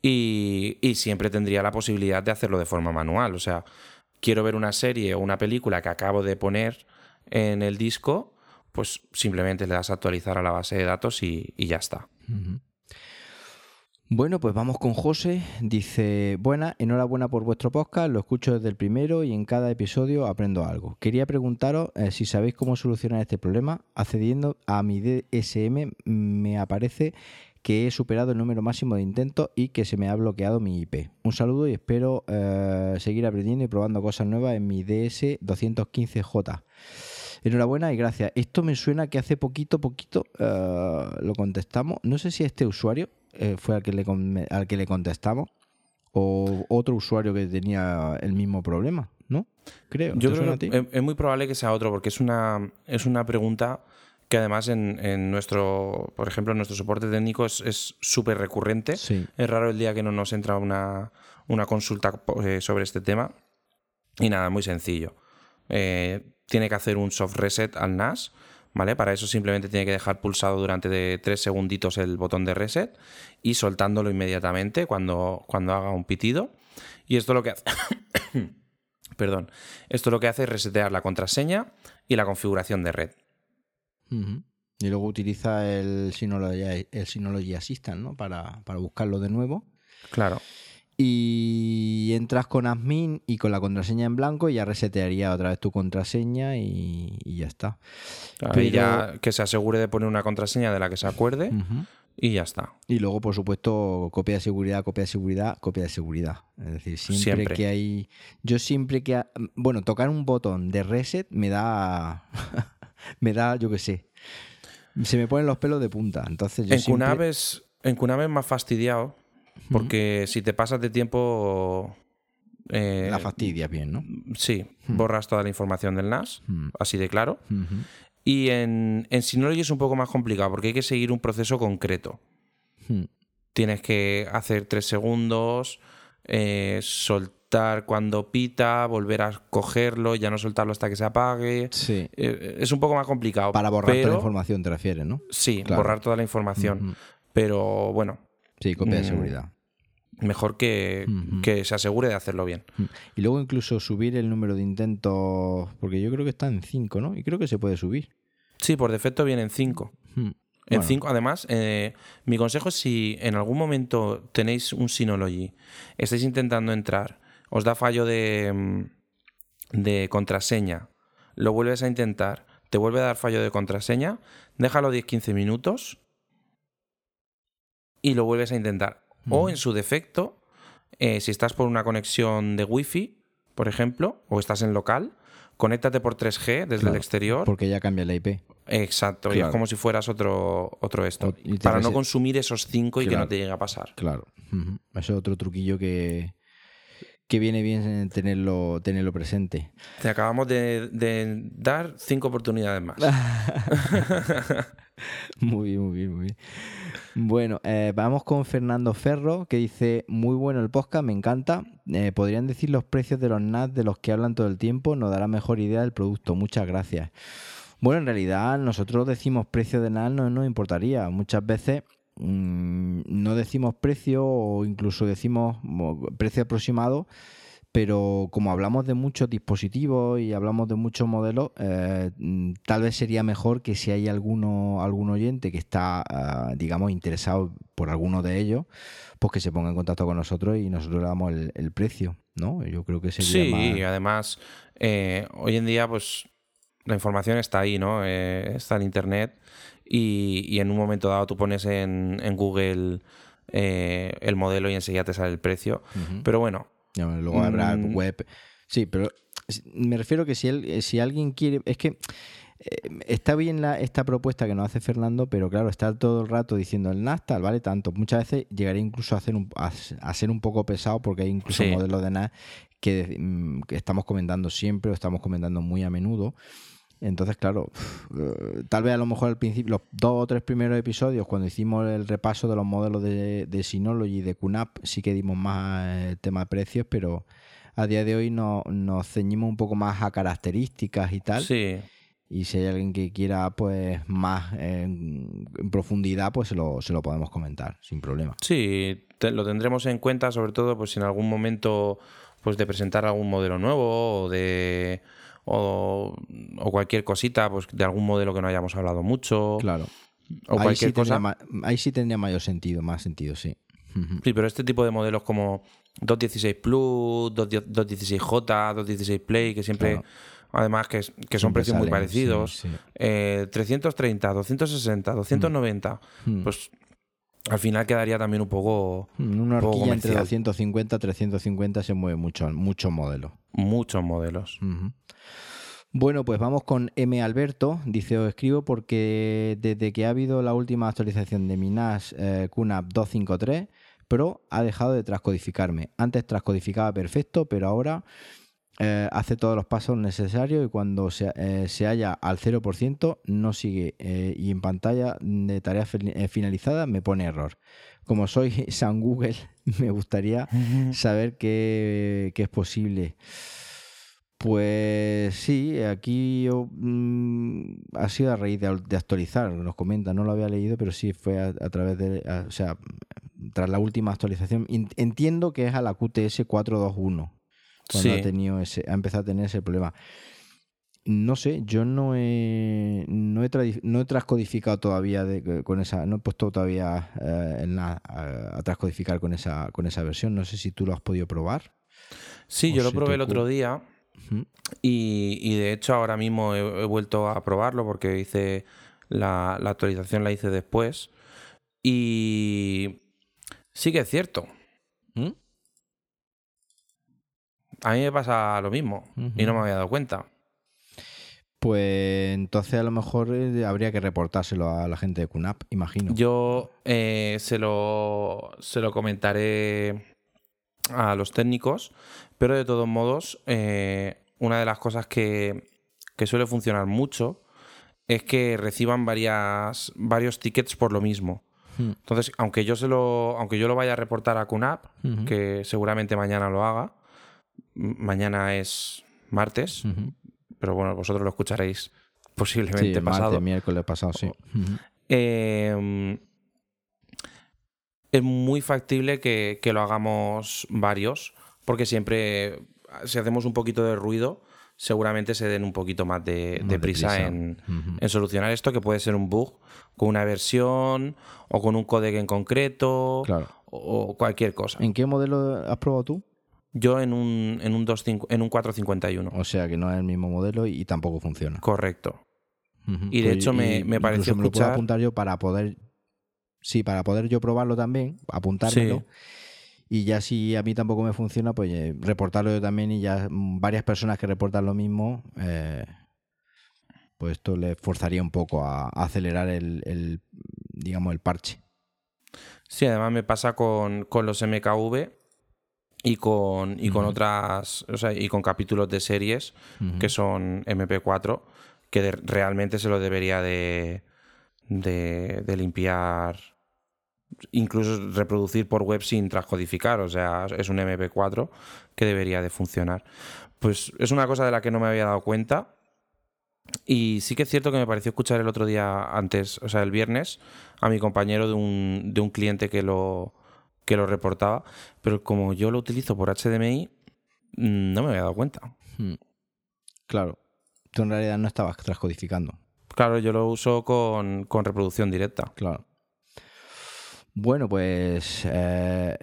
Speaker 2: y, y siempre tendría la posibilidad de hacerlo de forma manual. O sea, quiero ver una serie o una película que acabo de poner en el disco, pues simplemente le das a actualizar a la base de datos y, ya está.
Speaker 1: Bueno, pues vamos con José. Dice, buena, enhorabuena por vuestro podcast, lo escucho desde el primero y en cada episodio aprendo algo. Quería preguntaros eh, si sabéis cómo solucionar este problema. Accediendo a mi DSM me aparece que he superado el número máximo de intentos y que se me ha bloqueado mi IP. Un saludo y espero eh, seguir aprendiendo y probando cosas nuevas en mi DS215J. Enhorabuena y gracias. Esto me suena que hace poquito, poquito eh, lo contestamos. No sé si este usuario eh, fue al que, le, al que le contestamos o otro usuario que tenía el mismo problema, ¿no?
Speaker 2: Creo. Yo creo que es muy probable que sea otro porque es una, es una pregunta que además en, nuestro, por ejemplo, en nuestro soporte técnico es súper recurrente. Es raro el día que no nos entra una, consulta eh, sobre este tema. Y nada, muy sencillo. Eh, tiene que hacer un soft reset al NAS, ¿vale? Para eso simplemente tiene que dejar pulsado durante de tres segunditos el botón de reset y soltándolo inmediatamente cuando, cuando haga un pitido. Y esto lo que hace... Perdón. Esto lo que hace es resetear la contraseña y la configuración de red.
Speaker 1: Y luego utiliza el Synology, el Synology Assistant, ¿no? Para, buscarlo de nuevo.
Speaker 2: Claro.
Speaker 1: y entras con admin y con la contraseña en blanco y ya resetearía otra vez tu contraseña y, ya está.
Speaker 2: Y ya que se asegure de poner una contraseña de la que se acuerde y ya está.
Speaker 1: Y luego, por supuesto, copia de seguridad, copia de seguridad, copia de seguridad. Es decir, siempre, que hay... Yo siempre que... Bueno, tocar un botón de reset me da... me da, yo qué sé. Se me ponen los pelos de punta. Entonces yo
Speaker 2: en
Speaker 1: siempre...
Speaker 2: en Kunave es más fastidiado porque si te pasas de tiempo.
Speaker 1: Eh, la fastidias bien, ¿no?
Speaker 2: Sí, borras toda la información del NAS, así de claro. Y en, en Synology es un poco más complicado porque hay que seguir un proceso concreto. Tienes que hacer tres segundos, eh, soltar cuando pita, volver a cogerlo, ya no soltarlo hasta que se apague.
Speaker 1: Sí.
Speaker 2: Eh, es un poco más complicado.
Speaker 1: Para borrar toda la información, te refieres, ¿no?
Speaker 2: Sí, borrar toda la información. Pero bueno,
Speaker 1: Sí, copia de mm. seguridad.
Speaker 2: Mejor que, se asegure de hacerlo bien.
Speaker 1: Y luego incluso subir el número de intentos, porque yo creo que está en 5, ¿no? Y creo que se puede subir.
Speaker 2: Sí, por defecto viene en 5. En 5, además, eh, mi consejo es si en algún momento tenéis un Synology, estáis intentando entrar, os da fallo de, mm, de contraseña, lo vuelves a intentar, te vuelve a dar fallo de contraseña, déjalo 10-15 minutos y lo vuelves a intentar. O en su defecto, eh, si estás por una conexión de Wi-Fi, por ejemplo, o estás en local, conéctate por 3G desde el exterior.
Speaker 1: Porque ya cambia la IP.
Speaker 2: Exacto, y es como si fueras otro, otro esto. para no consumir esos 5 y que no te llegue a pasar.
Speaker 1: Claro. Ese es otro truquillo que, que viene bien tenerlo, tenerlo presente.
Speaker 2: Te acabamos de, de dar cinco oportunidades más.
Speaker 1: muy bien, muy bien, muy bien. Bueno, eh, vamos con Fernando Ferro, que dice, muy bueno el podcast, me encanta. Eh, ¿Podrían decir los precios de los NAS de los que hablan todo el tiempo? Nos dará mejor idea del producto. Muchas gracias. Bueno, en realidad nosotros decimos precio de NAS, no nos importaría. Muchas veces mm, no decimos precio o incluso decimos precio aproximado pero como hablamos de muchos dispositivos y hablamos de muchos modelos, eh, mm, tal vez sería mejor que si hay alguno, algún oyente que está, ah, digamos, interesado por alguno de ellos, pues que se ponga en contacto con nosotros y nosotros le damos el, precio, ¿no? Yo creo que sería
Speaker 2: Sí, y además, eh, hoy en día, pues la información está ahí, ¿no? Eh, está en Internet y, en un momento dado tú pones en, Google el modelo y enseguida te sale el precio. Pero bueno,
Speaker 1: Luego habrá mm. web. Sí, pero me refiero que si, él, eh, si alguien quiere. Es que eh, está bien la, esta propuesta que nos hace Fernando, pero claro, está todo el rato diciendo el NAS tal, vale tanto. Muchas veces llegaría incluso a, hacer un, a, ser un poco pesado porque hay incluso modelos de NAS mm, que, estamos comentando siempre o estamos comentando muy a menudo. Entonces, claro, eh, tal vez a lo mejor al principio, los dos o tres primeros episodios, cuando hicimos el repaso de los modelos de, de Synology y de QNAP, sí que dimos más el eh, tema de precios, pero a día de hoy no, nos ceñimos un poco más a características y tal.
Speaker 2: Sí.
Speaker 1: Y si hay alguien que quiera pues más en, profundidad, pues se lo, se lo podemos comentar sin problema.
Speaker 2: Sí, lo tendremos en cuenta, sobre todo pues si en algún momento pues de presentar algún modelo nuevo o de o, cualquier cosita, pues de algún modelo que no hayamos hablado mucho.
Speaker 1: Claro.
Speaker 2: O ahí cualquier
Speaker 1: sí cosa. ahí sí tendría mayor sentido, más sentido, sí.
Speaker 2: Sí, pero este tipo de modelos como 216 Plus, 216J, 216 Play, que siempre, además, que, que son precios muy parecidos, 330, 260, 290, pues al final quedaría también un poco.
Speaker 1: Una horquilla entre 250 y 350 se mueve mucho, muchos modelos.
Speaker 2: Muchos modelos.
Speaker 1: Bueno, pues vamos con M. Alberto. Dice: Os escribo porque desde que ha habido la última actualización de mi NAS eh, QNAP 253 Pro ha dejado de transcodificarme. Antes transcodificaba perfecto, pero ahora eh, hace todos los pasos necesarios y cuando se, eh, se halla al 0% no sigue eh, y en pantalla de tarea finalizada me pone error. Como soy San Google, me gustaría saber qué, es posible. Pues sí, aquí yo, mm, ha sido a raíz de, actualizar, nos comenta, no lo había leído, pero sí fue a, través de, o sea, tras la última actualización. Entiendo que es a la QTS 421 cuando ha, tenido ese, ha empezado a tener ese problema. no sé, yo no he, no he, no he transcodificado todavía con esa, no he puesto todavía eh, en la, a, transcodificar con esa, con esa versión. No sé si tú lo has podido probar.
Speaker 2: Sí, yo lo probé el otro día y, de hecho ahora mismo he, vuelto a probarlo porque hice la, actualización la hice después y sí que es cierto. ¿Mm? A mí me pasa lo mismo y no me había dado cuenta.
Speaker 1: Pues entonces a lo mejor eh, habría que reportárselo a la gente de QNAP, imagino.
Speaker 2: Yo eh, se, lo, se lo comentaré a los técnicos, pero de todos modos, eh, una de las cosas que, suele funcionar mucho es que reciban varias, varios tickets por lo mismo. Hmm. Entonces, aunque yo se lo, aunque yo lo vaya a reportar a QNAP, que seguramente mañana lo haga, mañana es martes, pero bueno, vosotros lo escucharéis posiblemente sí, pasado.
Speaker 1: miércoles pasado, sí.
Speaker 2: Em, es muy factible que, lo hagamos varios, porque siempre, si hacemos un poquito de ruido, seguramente se den un poquito más de, prisa, En, solucionar esto, que puede ser un bug con una versión o con un código en concreto o cualquier cosa.
Speaker 1: ¿En qué modelo has probado tú?
Speaker 2: Yo en un, en un, en un 451.
Speaker 1: O sea que no es el mismo modelo y, tampoco funciona.
Speaker 2: Correcto. Y de pues hecho me, me pareció
Speaker 1: me lo puedo apuntar yo para poder... Sí, para poder yo probarlo también, apuntármelo. Y ya si a mí tampoco me funciona, pues eh, reportarlo yo también y ya varias personas que reportan lo mismo, eh, pues esto le forzaría un poco a, acelerar el, el, digamos, el parche.
Speaker 2: Sí, además me pasa con, con los MKV y con, y con otras, o sea, y con capítulos de series que son MP4, que realmente se lo debería de, de, limpiar, incluso reproducir por web sin transcodificar, o sea, es un MP4 que debería de funcionar. Pues es una cosa de la que no me había dado cuenta. Y sí que es cierto que me pareció escuchar el otro día antes, o sea, el viernes, a mi compañero de un, de un cliente que lo, que lo reportaba, pero como yo lo utilizo por HDMI, mm, no me había dado cuenta. Hmm.
Speaker 1: Claro, tú en realidad no estabas transcodificando.
Speaker 2: Claro, yo lo uso con, reproducción directa.
Speaker 1: Claro. Bueno, pues eh,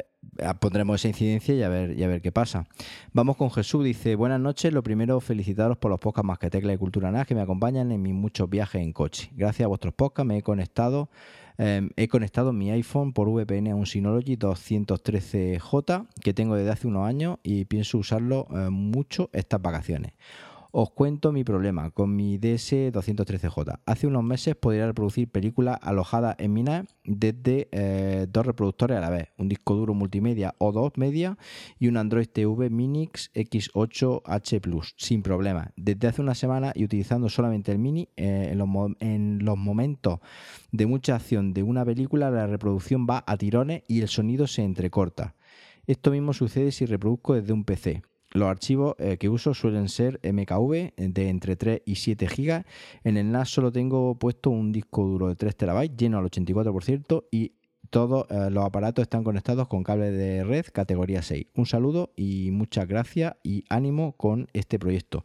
Speaker 1: pondremos esa incidencia y a, ver, y a ver qué pasa. Vamos con Jesús, dice, buenas noches, lo primero felicitaros por los podcasts más que tecla de Cultura NAS que me acompañan en mis muchos viajes en coche. Gracias a vuestros podcasts me he conectado Em, he conectado mi iPhone por VPN a un Synology 213J que tengo desde hace unos años y pienso usarlo eh, mucho estas vacaciones. Os cuento mi problema con mi DS213J. Hace unos meses podía reproducir películas alojadas en mi NAS desde eh, dos reproductores a la vez, un disco duro multimedia o dos media y un Android TV Minix X8H Plus, sin problema. Desde hace una semana y utilizando solamente el Mini, eh, en, los, en los momentos de mucha acción de una película, la reproducción va a tirones y el sonido se entrecorta. Esto mismo sucede si reproduzco desde un PC. Los archivos eh, que uso suelen ser MKV de entre 3 y 7 GB. En el NAS solo tengo puesto un disco duro de 3 TB, lleno al 84%, y todos eh, los aparatos están conectados con cable de red categoría 6. Un saludo y muchas gracias y ánimo con este proyecto.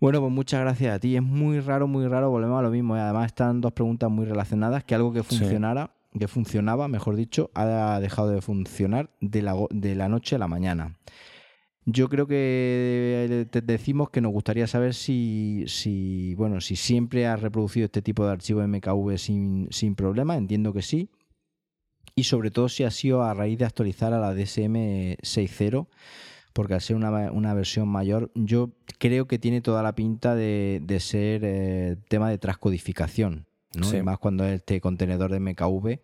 Speaker 1: Bueno, pues muchas gracias a ti. Es muy raro, muy raro, volvemos a lo mismo. ¿eh? Además están dos preguntas muy relacionadas, que algo que funcionara, que funcionaba, mejor dicho, ha dejado de funcionar de la, de la noche a la mañana. Yo creo que te decimos que nos gustaría saber si, si, bueno, si siempre has reproducido este tipo de archivo MKV sin, sin problema, entiendo que sí. Y sobre todo si ha sido a raíz de actualizar a la DSM 6.0, porque al ser una, versión mayor, yo creo que tiene toda la pinta de, ser eh, tema de transcodificación, ¿no? más cuando es este contenedor de MKV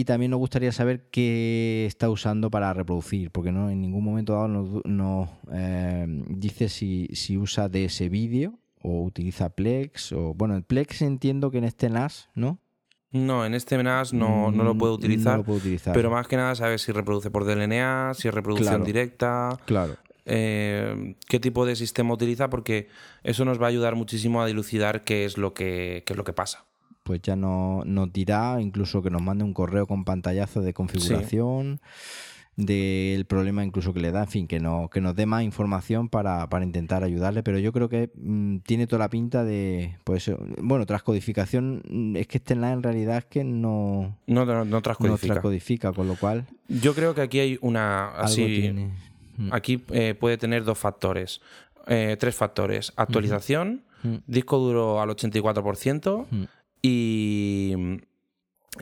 Speaker 1: y también nos gustaría saber qué está usando para reproducir, porque no en ningún momento dado nos, eh, dice si, si usa de ese vídeo o utiliza Plex. o Bueno, el Plex entiendo que en este NAS, ¿no?
Speaker 2: No, en este NAS no, no, lo, puedo utilizar,
Speaker 1: no lo puedo utilizar.
Speaker 2: Pero más que nada saber si reproduce por DLNA, si es reproducción directa.
Speaker 1: Claro.
Speaker 2: Eh, qué tipo de sistema utiliza, porque eso nos va a ayudar muchísimo a dilucidar qué es lo que, qué es lo que pasa
Speaker 1: pues ya no, nos dirá, incluso que nos mande un correo con pantallazo de configuración. del problema incluso que le da, en fin, que, no, que nos dé más información para, intentar ayudarle, pero yo creo que mm, tiene toda la pinta de, pues, bueno, transcodificación, mm, es que este en realidad es que no,
Speaker 2: no, no,
Speaker 1: transcodifica. con lo cual...
Speaker 2: Yo creo que aquí hay una... Así, mm. Aquí eh, puede tener dos factores, eh, tres factores, actualización, disco duro al 84% y,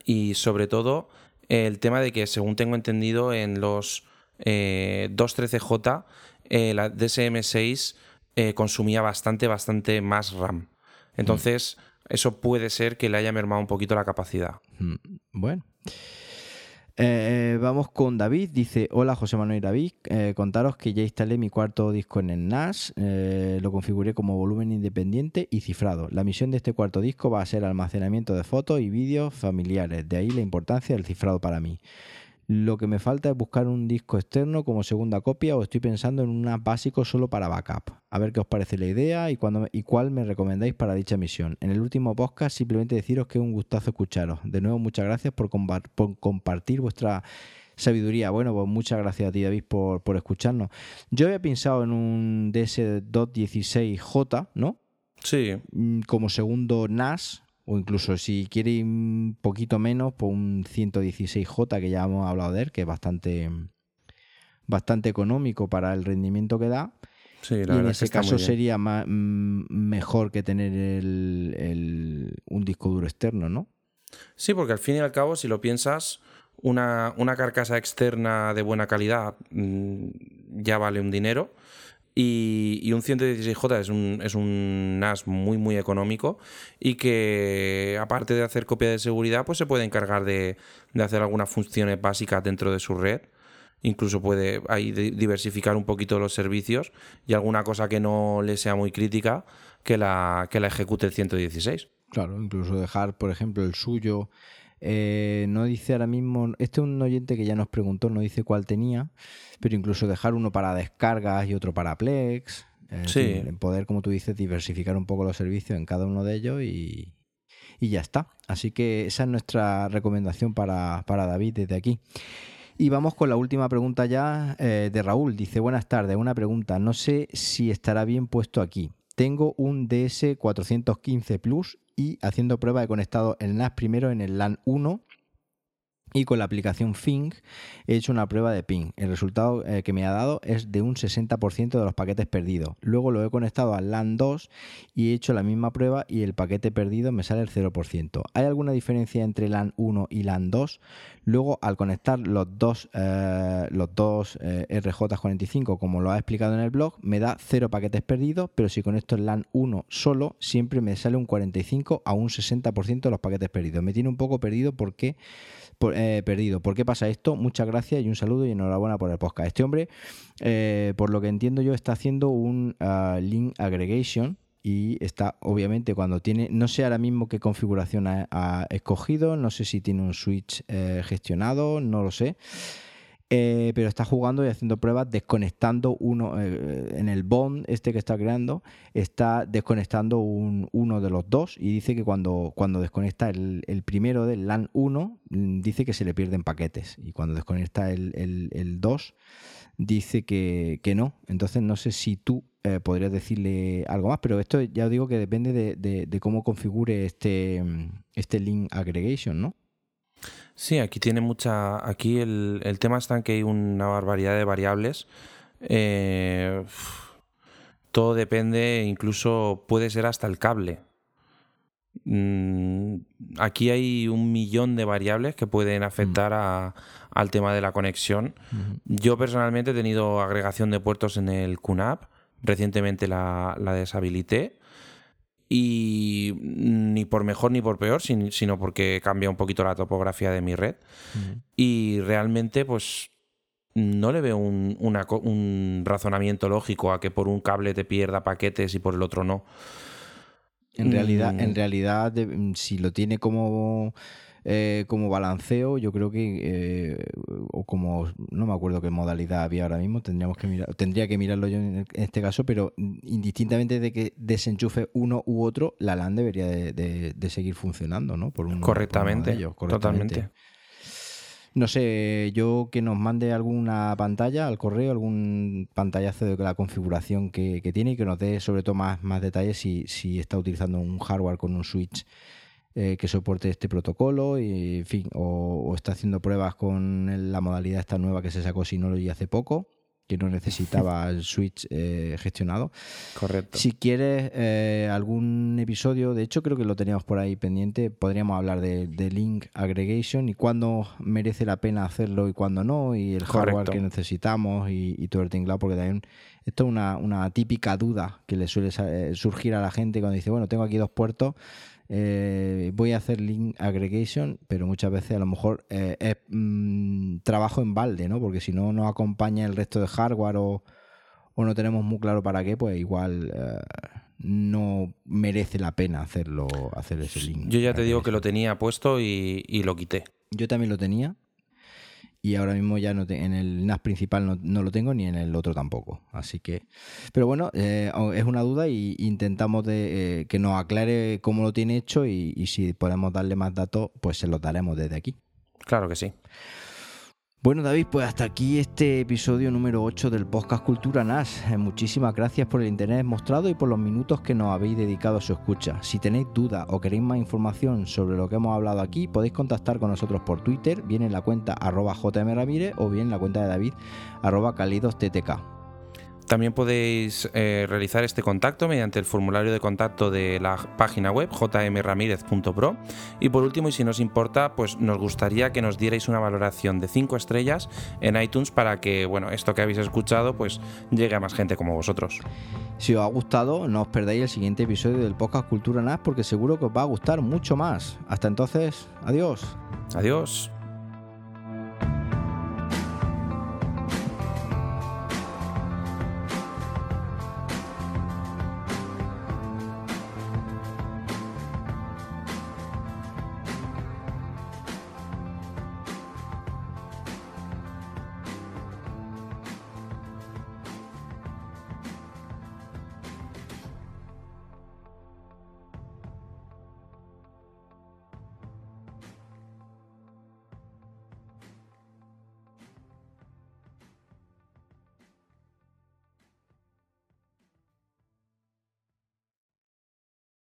Speaker 2: y sobre todo el tema de que, según tengo entendido, en los 213J, eh, eh, la DSM6 eh, consumía bastante, bastante más RAM. Entonces, eso puede ser que le haya mermado un poquito la capacidad.
Speaker 1: Mm, bueno. Eh, vamos con David. Dice: Hola José Manuel y David. Eh, contaros que ya instalé mi cuarto disco en el NAS. Eh, lo configuré como volumen independiente y cifrado. La misión de este cuarto disco va a ser almacenamiento de fotos y vídeos familiares. De ahí la importancia del cifrado para mí. Lo que me falta es buscar un disco externo como segunda copia o estoy pensando en un básico solo para backup. A ver qué os parece la idea y cuál me recomendáis para dicha misión. En el último podcast simplemente deciros que es un gustazo escucharos. De nuevo, muchas gracias por, compartir vuestra sabiduría. Bueno, pues muchas gracias a ti, David, por, por escucharnos. Yo había pensado en un DS216J, ¿no?
Speaker 2: Sí.
Speaker 1: Mm, como segundo NAS, o incluso si quiere un poquito menos, pues un 116J que ya hemos hablado de él, que es bastante, bastante económico para el rendimiento que da.
Speaker 2: Sí,
Speaker 1: y en ese caso sería mm, mejor que tener un disco duro externo, ¿no?
Speaker 2: Sí, porque al fin y al cabo, si lo piensas, una, una carcasa externa de buena calidad mm, ya vale un dinero y, un 116J es un, es un NAS muy, muy económico y que, aparte de hacer copia de seguridad, pues se puede encargar de, hacer algunas funciones básicas dentro de su red. Incluso puede ahí diversificar un poquito los servicios y alguna cosa que no le sea muy crítica que la, que la ejecute el 116.
Speaker 1: Claro, incluso dejar, por ejemplo, el suyo. Eh, no dice ahora mismo, este es un oyente que ya nos preguntó, no dice cuál tenía, pero incluso dejar uno para descargas y otro para Plex.
Speaker 2: sí.
Speaker 1: poder, como tú dices, diversificar un poco los servicios en cada uno de ellos y, ya está. Así que esa es nuestra recomendación para, David desde aquí. Y vamos con la última pregunta ya eh, de Raúl. Dice, buenas tardes, una pregunta. No sé si estará bien puesto aquí. Tengo un DS415 Plus y haciendo prueba he conectado el NAS primero en el LAN 1 y con la aplicación Fing he hecho una prueba de ping. El resultado eh, que me ha dado es de un 60% de los paquetes perdidos. Luego lo he conectado al LAN 2 y he hecho la misma prueba y el paquete perdido me sale el 0%. ¿Hay alguna diferencia entre LAN 1 y LAN 2? Luego al conectar los dos, eh, los dos eh, RJ45 como lo ha explicado en el blog me da 0 paquetes perdidos, pero si conecto el LAN 1 solo siempre me sale un 45 a un 60% de los paquetes perdidos. Me tiene un poco perdido porque eh, perdido. ¿Por qué pasa esto? Muchas gracias y un saludo y enhorabuena por el podcast. Este hombre, eh, por lo que entiendo yo, está haciendo un ah, link aggregation y está obviamente cuando tiene, no sé ahora mismo qué configuración ha, escogido, no sé si tiene un switch eh, gestionado, no lo sé. Eh, pero está jugando y haciendo pruebas desconectando uno eh, en el bond este que está creando está desconectando uno de los dos y dice que cuando, cuando desconecta el, primero del LAN 1 mm, dice que se le pierden paquetes y cuando desconecta el, el, 2 dice que, no entonces no sé si tú eh, podrías decirle algo más pero esto ya os digo que depende de, de cómo configure este, este link aggregation ¿no?
Speaker 2: Sí, aquí tiene mucha. Aquí el, el tema está en que hay una barbaridad de variables. Eh, todo depende, incluso puede ser hasta el cable. Mm, aquí hay un millón de variables que pueden afectar a, al tema de la conexión. Yo personalmente he tenido agregación de puertos en el QNAP. Recientemente la, la deshabilité y ni por mejor ni por peor, sino porque cambia un poquito la topografía de mi red. Y realmente, pues no le veo un, un, razonamiento lógico a que por un cable te pierda paquetes y por el otro no.
Speaker 1: En realidad, en mm. realidad, si lo tiene como eh, como balanceo, yo creo que, eh, o como, no me acuerdo qué modalidad había ahora mismo, tendríamos que mirar, tendría que mirarlo yo en, este caso, pero indistintamente de que desenchufe uno u otro, la LAN debería de, seguir funcionando, ¿no?
Speaker 2: Por un, correctamente, totalmente.
Speaker 1: No sé, yo que nos mande alguna pantalla al correo, algún pantallazo de la configuración que, tiene y que nos dé sobre todo más, más detalles si, si está utilizando un hardware con un switch eh, que soporte este protocolo y, en fin, o, está haciendo pruebas con la modalidad esta nueva que se sacó Synology hace poco que no necesitaba el switch eh, gestionado.
Speaker 2: Correcto.
Speaker 1: Si quieres eh, algún episodio, de hecho creo que lo teníamos por ahí pendiente, podríamos hablar de, link aggregation y cuándo merece la pena hacerlo y cuándo no, y el hardware que necesitamos y, todo el tinglado, porque también esto es una, una típica duda que le suele surgir a la gente cuando dice, bueno, tengo aquí dos puertos, eh, voy a hacer link aggregation, pero muchas veces a lo mejor eh, es mm, trabajo en balde, ¿no? Porque si no nos acompaña el resto de hardware o, no tenemos muy claro para qué, pues igual eh, no merece la pena hacerlo, hacer ese link.
Speaker 2: Yo ya te digo que lo tenía puesto y lo quité.
Speaker 1: Yo también lo tenía y ahora mismo ya no en el NAS principal no, lo tengo ni en el otro tampoco. Así que, pero bueno, eh, es una duda y intentamos de, eh, que nos aclare cómo lo tiene hecho y, y si podemos darle más datos, pues se los daremos desde aquí.
Speaker 2: Claro que sí.
Speaker 1: Bueno, David, pues hasta aquí este episodio número 8 del podcast Cultura NAS. Eh, muchísimas gracias por el interés mostrado y por los minutos que nos habéis dedicado a su escucha. Si tenéis dudas o queréis más información sobre lo que hemos hablado aquí, podéis contactar con nosotros por Twitter, bien en la cuenta arroba o bien en la cuenta de David arroba.
Speaker 2: También podéis eh, realizar este contacto mediante el formulario de contacto de la página web jmramirez.pro y por último y si nos importa pues nos gustaría que nos dierais una valoración de 5 estrellas en iTunes para que bueno esto que habéis escuchado pues llegue a más gente como vosotros.
Speaker 1: Si os ha gustado no os perdáis el siguiente episodio del podcast Cultura NAS porque seguro que os va a gustar mucho más. Hasta entonces, adiós.
Speaker 2: Adiós.